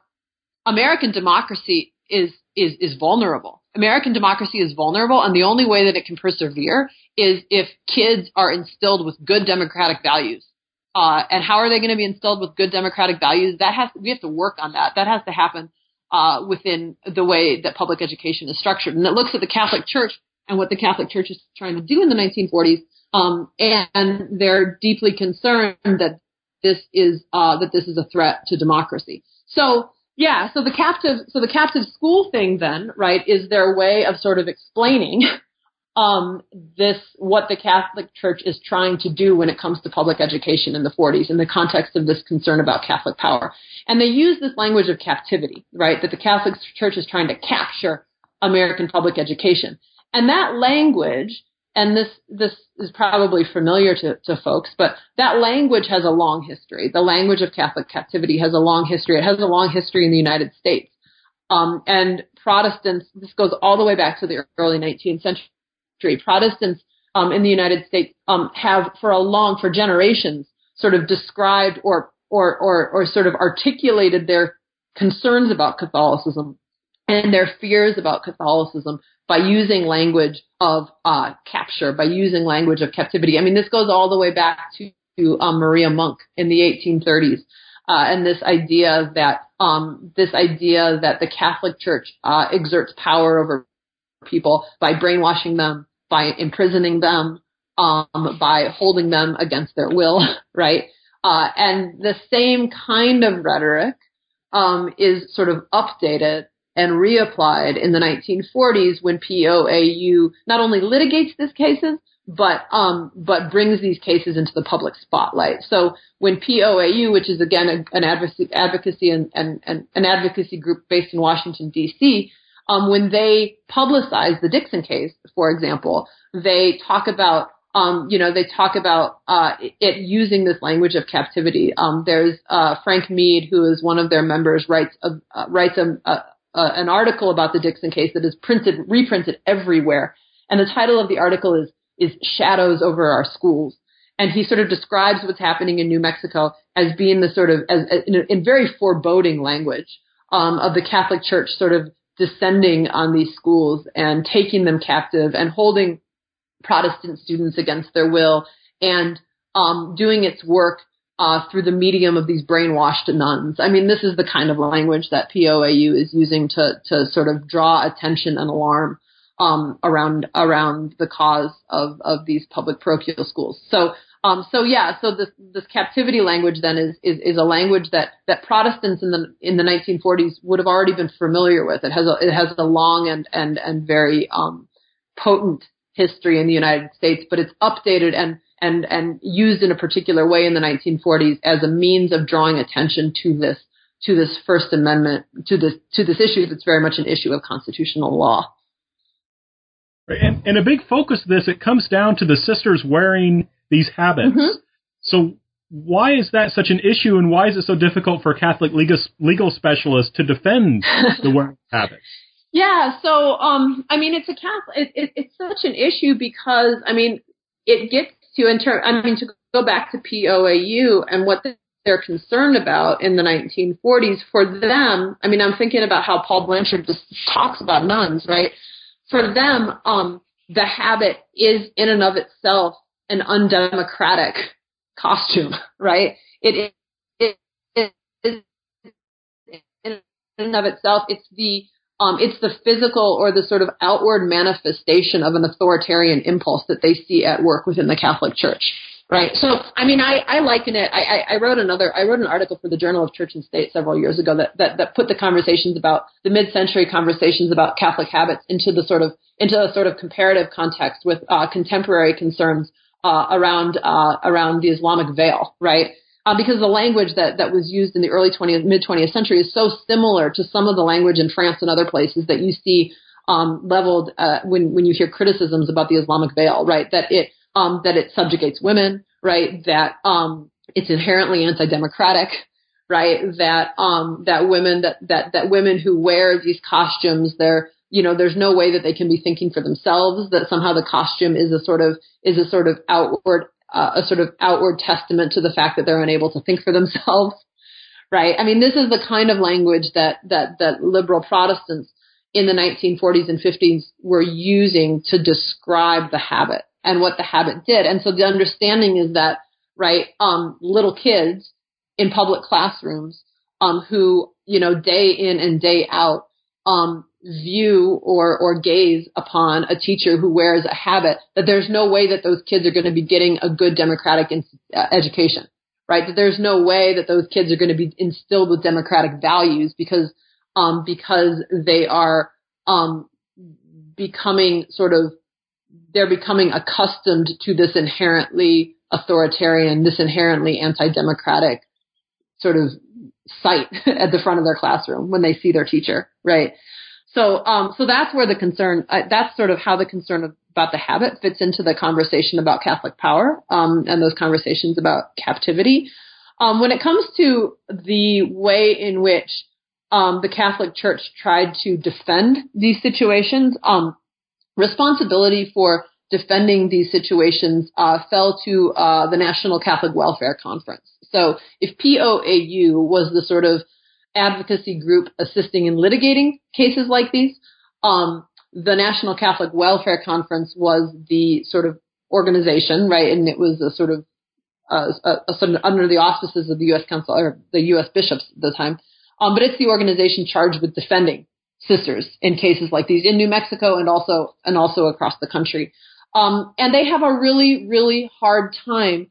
American democracy is is is vulnerable. American democracy is vulnerable, and the only way that it can persevere is if kids are instilled with good democratic values. Uh, and how are they going to be instilled with good democratic values? That has we have to work on that. That has to happen uh, within the way that public education is structured. And it looks at the Catholic Church and what the Catholic Church is trying to do in the 1940s, um, and they're deeply concerned that this is uh, that this is a threat to democracy. So yeah, so the captive so the captive school thing then right is their way of sort of explaining um, this what the Catholic Church is trying to do when it comes to public education in the 40s in the context of this concern about Catholic power. And they use this language of captivity, right? That the Catholic Church is trying to capture American public education. And that language, and this this is probably familiar to, to folks, but that language has a long history. The language of Catholic captivity has a long history. It has a long history in the United States. Um, and Protestants, this goes all the way back to the early 19th century history. Protestants um, in the United States um, have, for a long, for generations, sort of described or, or, or, or sort of articulated their concerns about Catholicism and their fears about Catholicism by using language of uh, capture, by using language of captivity. I mean, this goes all the way back to, to um, Maria Monk in the 1830s. Uh, and this idea that um, this idea that the Catholic Church uh, exerts power over people by brainwashing them, by imprisoning them, um, by holding them against their will, right? Uh, and the same kind of rhetoric um, is sort of updated and reapplied in the 1940s when POAU not only litigates these cases, but um, but brings these cases into the public spotlight. So when POAU, which is again a, an advocacy, advocacy and, and, and, an advocacy group based in Washington D.C., um, when they publicize the Dixon case, for example, they talk about um, you know, they talk about uh, it using this language of captivity. Um, there's uh, Frank Mead, who is one of their members, writes a, uh, writes a, a, an article about the Dixon case that is printed, reprinted everywhere, and the title of the article is is "Shadows Over Our Schools." And he sort of describes what's happening in New Mexico as being the sort of as, as in, in, very foreboding language um, of the Catholic Church sort of descending on these schools and taking them captive and holding Protestant students against their will and um, doing its work uh, through the medium of these brainwashed nuns. I mean, this is the kind of language that POAU is using to to sort of draw attention and alarm um, around around the cause of of these public parochial schools. So Um, so yeah, so this this captivity language then is, is is a language that that Protestants in the in the 1940s would have already been familiar with. It has a it has a long and and and very um, potent history in the United States, but it's updated and and and used in a particular way in the 1940s as a means of drawing attention to this to this First Amendment to this to this issue that's very much an issue of constitutional law. And, and a big focus of this, it comes down to the sisters wearing these habits. Mm-hmm. So why is that such an issue, and why is it so difficult for Catholic legal legal specialists to defend the wearing habit? Yeah, so um, I mean, it's a Catholic. It, it, it's such an issue because I mean, it gets to in term. I mean, to go back to POAU and what they're concerned about in the 1940s for them. I mean, I'm thinking about how Paul Blanshard just talks about nuns, right? For them, um, the habit is in and of itself an undemocratic costume, right? It is in and of itself, it's the um, it's the physical or the sort of outward manifestation of an authoritarian impulse that they see at work within the Catholic Church. Right. So, I mean, I, I liken it. I, I, I wrote another. I wrote an article for the Journal of Church and State several years ago that, that, that put the conversations about the mid-century conversations about Catholic habits into the sort of into a sort of comparative context with uh, contemporary concerns uh, around uh, around the Islamic veil. Right. Uh, because the language that, that was used in the early 20th, mid 20th century is so similar to some of the language in France and other places that you see um, leveled uh, when when you hear criticisms about the Islamic veil, right? That it um, that it subjugates women, right? That um, it's inherently anti-democratic, right? That um, that women that that that women who wear these costumes, they're you know, there's no way that they can be thinking for themselves. That somehow the costume is a sort of is a sort of outward uh, a sort of outward testament to the fact that they're unable to think for themselves, right? I mean, this is the kind of language that that that liberal Protestants in the 1940s and 50s were using to describe the habit and what the habit did. And so the understanding is that, right, um, little kids in public classrooms, um, who, you know, day in and day out, um, view or, or gaze upon a teacher who wears a habit, that there's no way that those kids are going to be getting a good democratic in, uh, education, right? That there's no way that those kids are going to be instilled with democratic values because, um, because they are, um, becoming sort of they're becoming accustomed to this inherently authoritarian, this inherently anti-democratic sort of sight at the front of their classroom when they see their teacher, right? So, um, so that's where the concern, uh, that's sort of how the concern about the habit fits into the conversation about Catholic power, um, and those conversations about captivity. Um, when it comes to the way in which um, the Catholic Church tried to defend these situations, um, responsibility for defending these situations uh, fell to uh, the National Catholic Welfare Conference. So if POAU was the sort of advocacy group assisting in litigating cases like these, um, the National Catholic Welfare Conference was the sort of organization, right? And it was a sort of uh, a, a under the auspices of the U.S. Council or the U.S. bishops at the time. Um, but it's the organization charged with defending sisters in cases like these in New Mexico and also and also across the country. Um, and they have a really really hard time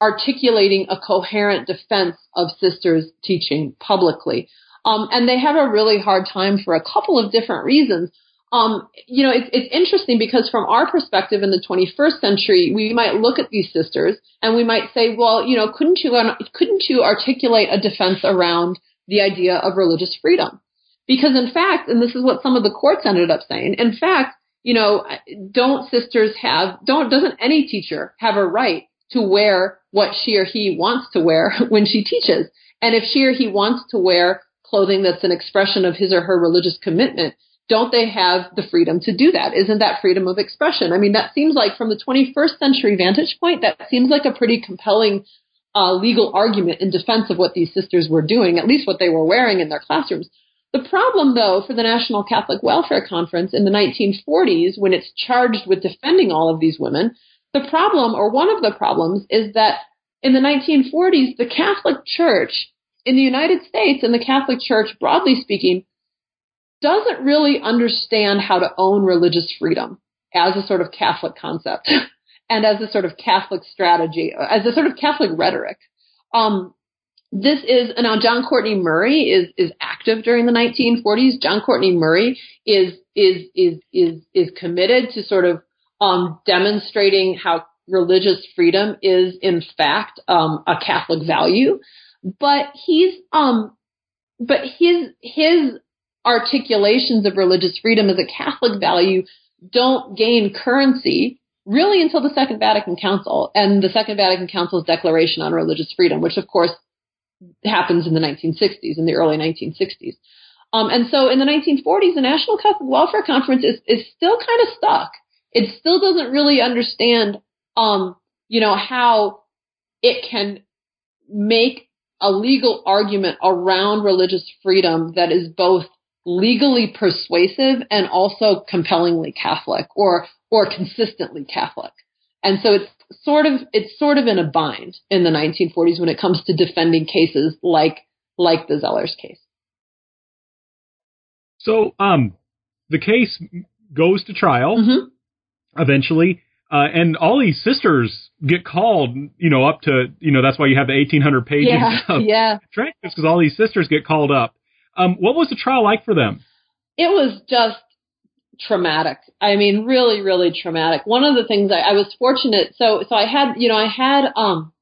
articulating a coherent defense of sisters teaching publicly. Um, and they have a really hard time for a couple of different reasons. Um, you know, it's, it's interesting because from our perspective in the 21st century, we might look at these sisters and we might say, well, you know, couldn't you, couldn't you articulate a defense around the idea of religious freedom? Because in fact, and this is what some of the courts ended up saying, in fact, you know, don't sisters have, don't, doesn't any teacher have a right to wear what she or he wants to wear when she teaches? And if she or he wants to wear clothing that's an expression of his or her religious commitment, don't they have the freedom to do that? Isn't that freedom of expression? I mean, that seems like from the 21st century vantage point, that seems like a pretty compelling uh, legal argument in defense of what these sisters were doing, at least what they were wearing in their classrooms. The problem, though, for the National Catholic Welfare Conference in the 1940s, when it's charged with defending all of these women, the problem, or one of the problems, is that in the 1940s, the Catholic Church in the United States and the Catholic Church, broadly speaking, doesn't really understand how to own religious freedom as a sort of Catholic concept. and as a sort of Catholic strategy, as a sort of Catholic rhetoric. Um, this is now John Courtney Murray is is active during the 1940s. John Courtney Murray is is is is is committed to sort of um, demonstrating how religious freedom is in fact um, a Catholic value, but he's um, but his his articulations of religious freedom as a Catholic value don't gain currency really until the Second Vatican Council and the Second Vatican Council's Declaration on Religious Freedom, which of course happens in the 1960s, in the early 1960s. Um, and so in the 1940s, the National Catholic Welfare Conference is, is still kind of stuck. It still doesn't really understand, um, you know, how it can make a legal argument around religious freedom that is both legally persuasive and also compellingly Catholic or or consistently Catholic. And so it's sort of it's sort of in a bind in the 1940s when it comes to defending cases like like the Zellers case. So um the case goes to trial mm-hmm. Eventually uh, and all these sisters get called, you know, up to, you know, that's why you have the 1800 pages yeah, of yeah. transcripts because all these sisters get called up. Um, what was the trial like for them? It was just traumatic. I mean, really, really traumatic. One of the things I, I was fortunate, so so I had, you know, I had um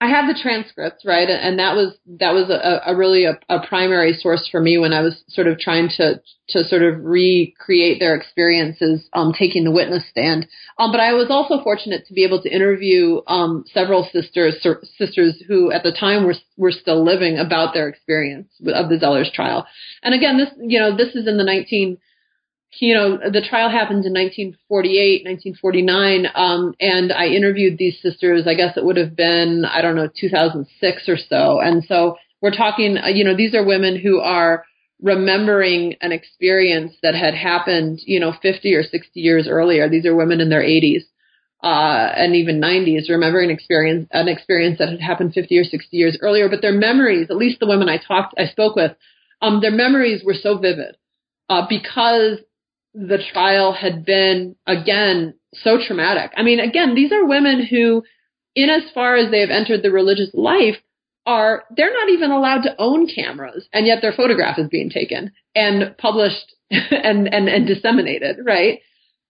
I have the transcripts, right? And that was that was a, a really a, a, primary source for me when I was sort of trying to to sort of recreate their experiences um, taking the witness stand. Um, but I was also fortunate to be able to interview um, several sisters sisters who at the time were were still living about their experience of the Zellers trial. And again, this you know this is in the 19 you know, the trial happened in 1948, 1949, um, and I interviewed these sisters. I guess it would have been, I don't know, 2006 or so. And so we're talking, uh, you know, these are women who are remembering an experience that had happened, you know, 50 or 60 years earlier. These are women in their 80s. Uh, and even 90s, remembering experience, an experience that had happened 50 or 60 years earlier. But their memories, at least the women I talked, I spoke with, um, their memories were so vivid uh, because the trial had been again so traumatic. I mean, again, these are women who, in as far as they have entered the religious life, are they're not even allowed to own cameras, and yet their photograph is being taken and published and and, and disseminated, right?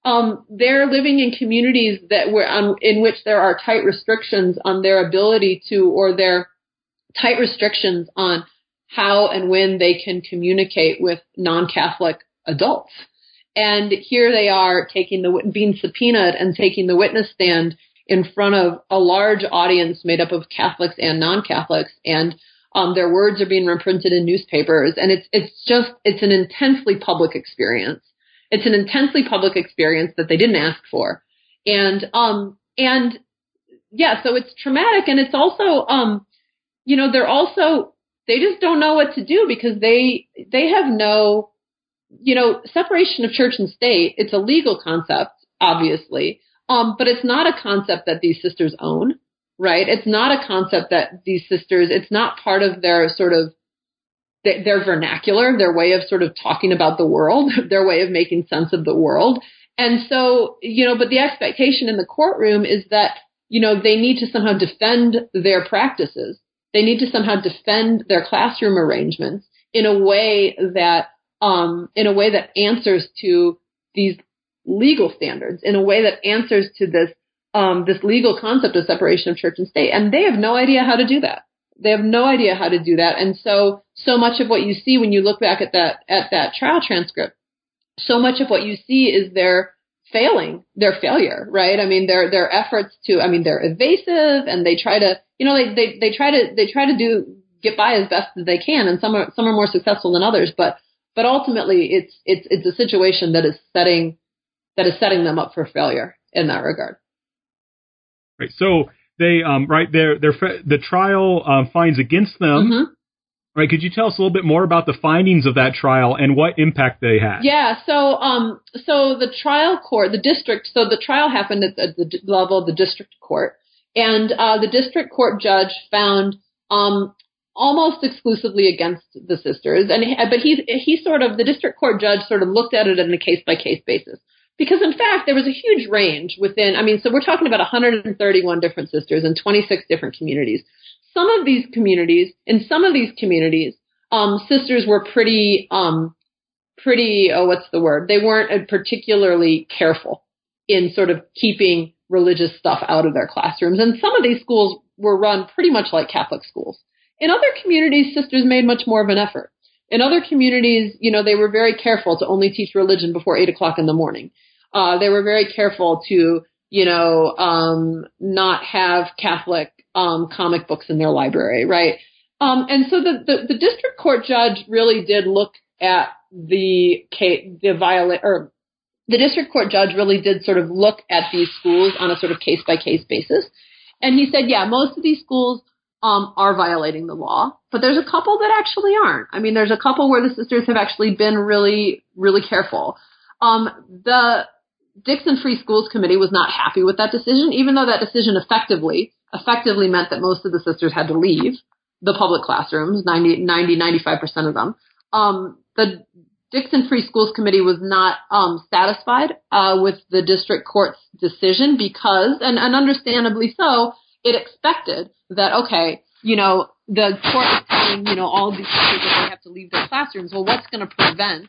Um, they're living in communities that were on, in which there are tight restrictions on their ability to, or their tight restrictions on how and when they can communicate with non-Catholic adults. And here they are taking the being subpoenaed and taking the witness stand in front of a large audience made up of Catholics and non-Catholics, and um, their words are being reprinted in newspapers, and it's it's just it's an intensely public experience. It's an intensely public experience that they didn't ask for, and um and yeah, so it's traumatic, and it's also um you know they're also they just don't know what to do because they they have no you know, separation of church and state, it's a legal concept, obviously, um, but it's not a concept that these sisters own, right? It's not a concept that these sisters, it's not part of their sort of their vernacular, their way of sort of talking about the world, their way of making sense of the world. And so, you know, but the expectation in the courtroom is that, you know, they need to somehow defend their practices. They need to somehow defend their classroom arrangements in a way that um, in a way that answers to these legal standards, in a way that answers to this um, this legal concept of separation of church and state, and they have no idea how to do that. They have no idea how to do that, and so so much of what you see when you look back at that at that trial transcript, so much of what you see is their failing, their failure, right? I mean, their their efforts to, I mean, they're evasive and they try to, you know, they they they try to they try to do get by as best as they can, and some are some are more successful than others, but but ultimately it's it's it's a situation that is setting that is setting them up for failure in that regard. Right. So they um, right their their the trial um, finds against them. Mm-hmm. Right. Could you tell us a little bit more about the findings of that trial and what impact they had? Yeah. So um so the trial court, the district, so the trial happened at the, the level of the district court, and uh, the district court judge found um almost exclusively against the sisters. And but he he sort of the district court judge sort of looked at it on a case by case basis. Because in fact, there was a huge range within, I mean, so we're talking about 131 different sisters in 26 different communities. Some of these communities, in some of these communities, um, sisters were pretty, um, pretty, oh, what's the word? They weren't particularly careful in sort of keeping religious stuff out of their classrooms. And some of these schools were run pretty much like Catholic schools. In other communities, sisters made much more of an effort. In other communities, you know, they were very careful to only teach religion before eight o'clock in the morning. Uh, they were very careful to, you know, um, not have Catholic um, comic books in their library, right? Um, and so the, the, the district court judge really did look at the the viola- or the district court judge really did sort of look at these schools on a sort of case by case basis, and he said, yeah, most of these schools um, are violating the law, but there's a couple that actually aren't. I mean, there's a couple where the sisters have actually been really, really careful. Um, the Dixon Free Schools Committee was not happy with that decision, even though that decision effectively effectively meant that most of the sisters had to leave the public classrooms, 90, 90 95% of them. Um, the Dixon Free Schools Committee was not um, satisfied uh, with the district court's decision because, and, and understandably so, it expected that okay, you know, the court is telling you know all these teachers that they have to leave their classrooms. Well, what's going to prevent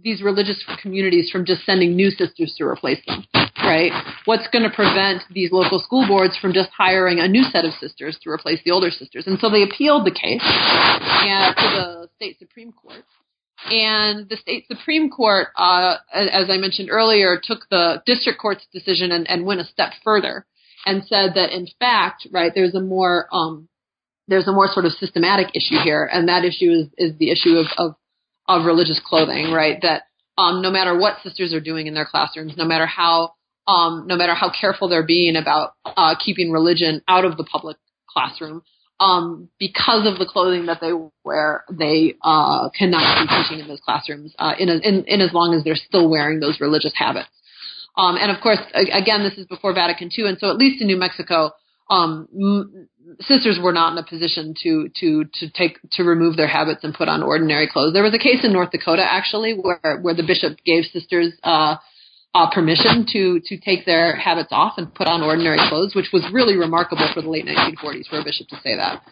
these religious communities from just sending new sisters to replace them, right? What's going to prevent these local school boards from just hiring a new set of sisters to replace the older sisters? And so they appealed the case and, to the state supreme court. And the state supreme court, uh, as I mentioned earlier, took the district court's decision and, and went a step further and said that in fact, right, there's a more um, there's a more sort of systematic issue here, and that issue is is the issue of of, of religious clothing, right? That um, no matter what sisters are doing in their classrooms, no matter how um, no matter how careful they're being about uh, keeping religion out of the public classroom, um, because of the clothing that they wear, they uh, cannot be teaching in those classrooms uh, in, a, in, in as long as they're still wearing those religious habits. Um, and of course, again, this is before Vatican II, and so at least in New Mexico, um, m- sisters were not in a position to to to take to remove their habits and put on ordinary clothes. There was a case in North Dakota actually where where the bishop gave sisters uh, uh, permission to to take their habits off and put on ordinary clothes, which was really remarkable for the late 1940s for a bishop to say that.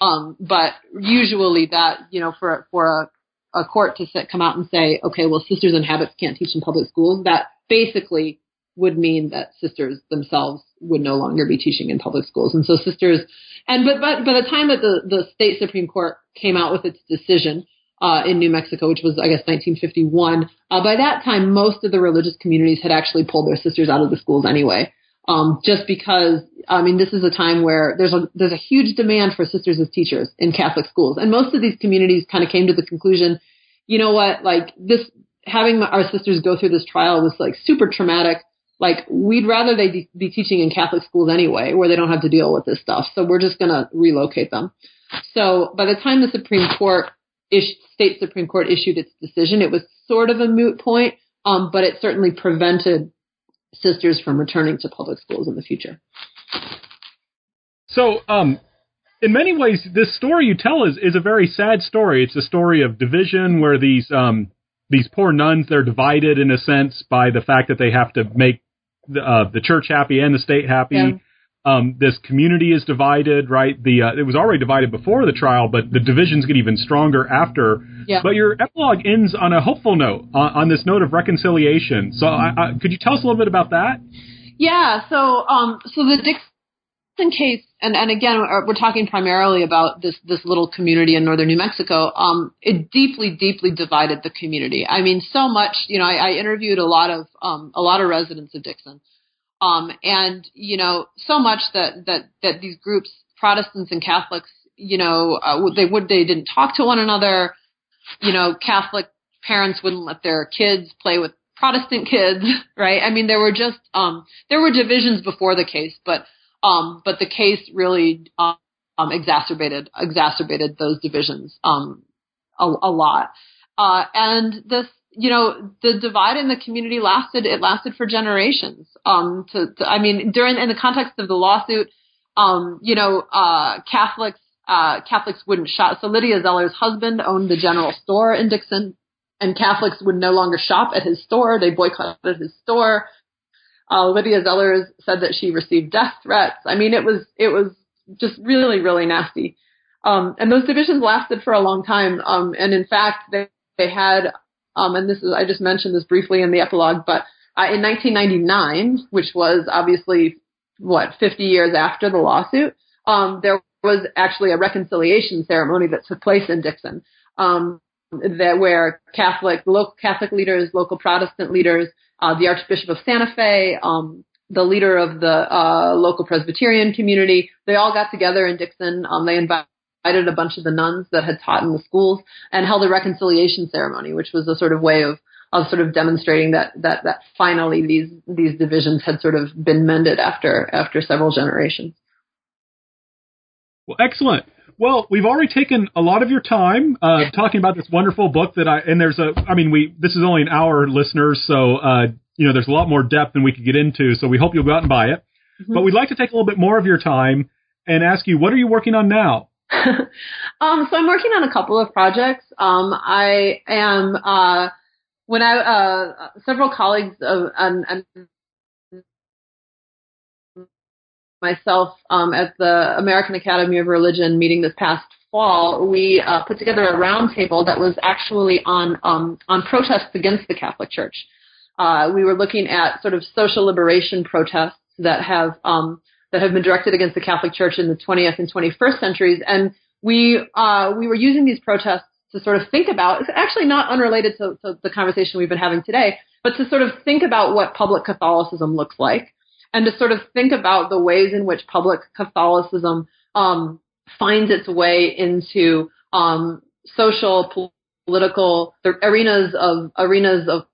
Um, but usually, that you know, for for a, a court to sit, come out and say, okay, well, sisters in habits can't teach in public schools, that basically would mean that sisters themselves would no longer be teaching in public schools. And so sisters, and but, but by the time that the, the state Supreme Court came out with its decision, uh, in New Mexico, which was, I guess, 1951. Uh, by that time, most of the religious communities had actually pulled their sisters out of the schools anyway. Um, just because, I mean, this is a time where there's a there's a huge demand for sisters as teachers in Catholic schools, and most of these communities kind of came to the conclusion, you know what, like this having our sisters go through this trial was like super traumatic. Like we'd rather they be teaching in Catholic schools anyway, where they don't have to deal with this stuff. So we're just gonna relocate them. So by the time the Supreme Court, ish, state Supreme Court issued its decision, it was sort of a moot point, um, but it certainly prevented sisters from returning to public schools in the future. So, um, in many ways, this story you tell is, is a very sad story. It's a story of division where these um, these poor nuns they're divided in a sense by the fact that they have to make the, uh, the church happy and the state happy. Yeah. Um, this community is divided, right? The uh, it was already divided before the trial, but the divisions get even stronger after. Yeah. But your epilogue ends on a hopeful note, on, on this note of reconciliation. So, I, I, could you tell us a little bit about that? Yeah. So, um, so the Dixon case, and and again, we're talking primarily about this this little community in northern New Mexico. Um, it deeply, deeply divided the community. I mean, so much. You know, I, I interviewed a lot of um, a lot of residents of Dixon um, and you know, so much that that that these groups, Protestants and Catholics, you know, uh, they would they didn't talk to one another. You know, Catholic parents wouldn't let their kids play with Protestant kids, right? I mean, there were just um, there were divisions before the case, but um, but the case really um, exacerbated exacerbated those divisions um, a, a lot. Uh, and this you know, the divide in the community lasted, it lasted for generations. Um, to, to I mean, during, in the context of the lawsuit, um, you know, uh, Catholics, uh, Catholics wouldn't shop. So Lydia Zellers' husband owned the general store in Dixon. and Catholics would no longer shop at his store. They boycotted his store. Uh, Lydia Zellers said that she received death threats. I mean, it was it was just really really nasty. Um, and those divisions lasted for a long time. Um, and in fact, they they had um, and this is I just mentioned this briefly in the epilogue, but uh, in 1999, which was obviously what 50 years after the lawsuit, um, there was actually a reconciliation ceremony that took place in Dixon. Um, that where Catholic, local Catholic leaders, local Protestant leaders, uh, the Archbishop of Santa Fe, um, the leader of the uh, local Presbyterian community, they all got together in Dixon. Um, they invited a bunch of the nuns that had taught in the schools and held a reconciliation ceremony, which was a sort of way of of sort of demonstrating that that that finally these these divisions had sort of been mended after after several generations. Well, excellent. Well, we've already taken a lot of your time uh, talking about this wonderful book that I and there's a I mean we this is only an hour listeners so uh, you know there's a lot more depth than we could get into so we hope you'll go out and buy it. Mm-hmm. But we'd like to take a little bit more of your time and ask you what are you working on now? um, so I'm working on a couple of projects. Um, I am uh, when I uh, several colleagues of and, and myself um, at the American Academy of Religion meeting this past fall, we uh, put together a roundtable that was actually on um, on protests against the Catholic Church. Uh, we were looking at sort of social liberation protests that have um, that have been directed against the Catholic Church in the 20th and 21st centuries, and we uh, we were using these protests to sort of think about. It's actually not unrelated to, to the conversation we've been having today, but to sort of think about what public Catholicism looks like and to sort of think about the ways in which public Catholicism um, finds its way into um, social, political arenas of arenas of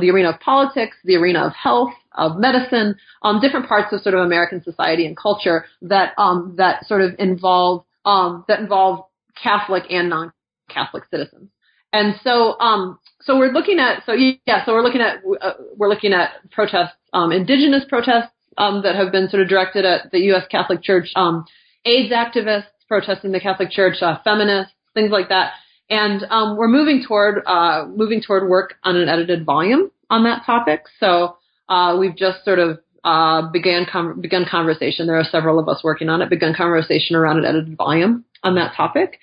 the arena of politics, the arena of health, of medicine, um, different parts of sort of American society and culture that um, that sort of involve um, that involve Catholic and non-Catholic citizens. And so, um, so we're looking at so yeah, so we're looking at uh, we're looking at protests, um, indigenous protests um, that have been sort of directed at the U.S. Catholic Church, um, AIDS activists protesting the Catholic Church, uh, feminists, things like that. And um, we're moving toward uh, moving toward work on an edited volume on that topic. So uh, we've just sort of uh, began com- begun conversation. There are several of us working on it. Begun conversation around an edited volume on that topic.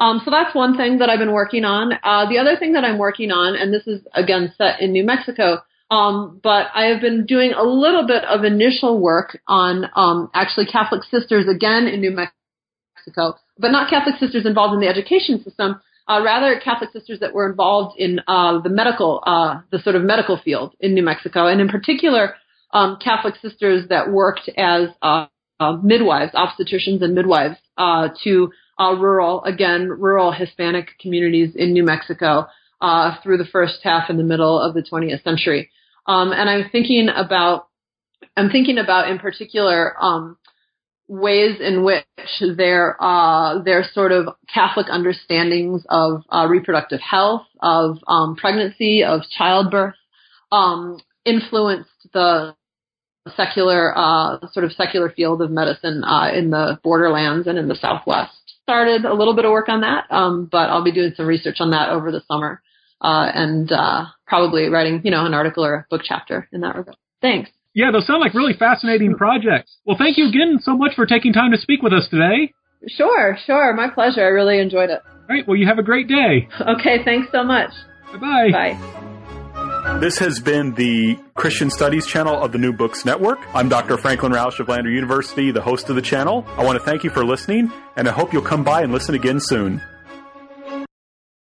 Um, so that's one thing that I've been working on. Uh, the other thing that I'm working on, and this is again set in New Mexico, um, but I have been doing a little bit of initial work on um, actually Catholic sisters again in New Mexico, but not Catholic sisters involved in the education system. Uh, rather, Catholic sisters that were involved in uh, the medical, uh, the sort of medical field in New Mexico, and in particular, um, Catholic sisters that worked as uh, uh, midwives, obstetricians, and midwives to uh, rural, again, rural Hispanic communities in New Mexico uh, through the first half and the middle of the 20th century. Um, and I'm thinking about, I'm thinking about in particular um, ways in which their uh, their sort of Catholic understandings of uh, reproductive health, of um, pregnancy, of childbirth, um, influenced the secular uh, sort of secular field of medicine uh, in the borderlands and in the Southwest started a little bit of work on that, um, but I'll be doing some research on that over the summer uh, and uh, probably writing, you know, an article or a book chapter in that regard. Thanks. Yeah, those sound like really fascinating projects. Well, thank you again so much for taking time to speak with us today. Sure, sure. My pleasure. I really enjoyed it. All right. Well, you have a great day. Okay. Thanks so much. Bye-bye. Bye. This has been the Christian Studies channel of the New Books Network. I'm Dr. Franklin Rausch of Lander University, the host of the channel. I want to thank you for listening, and I hope you'll come by and listen again soon.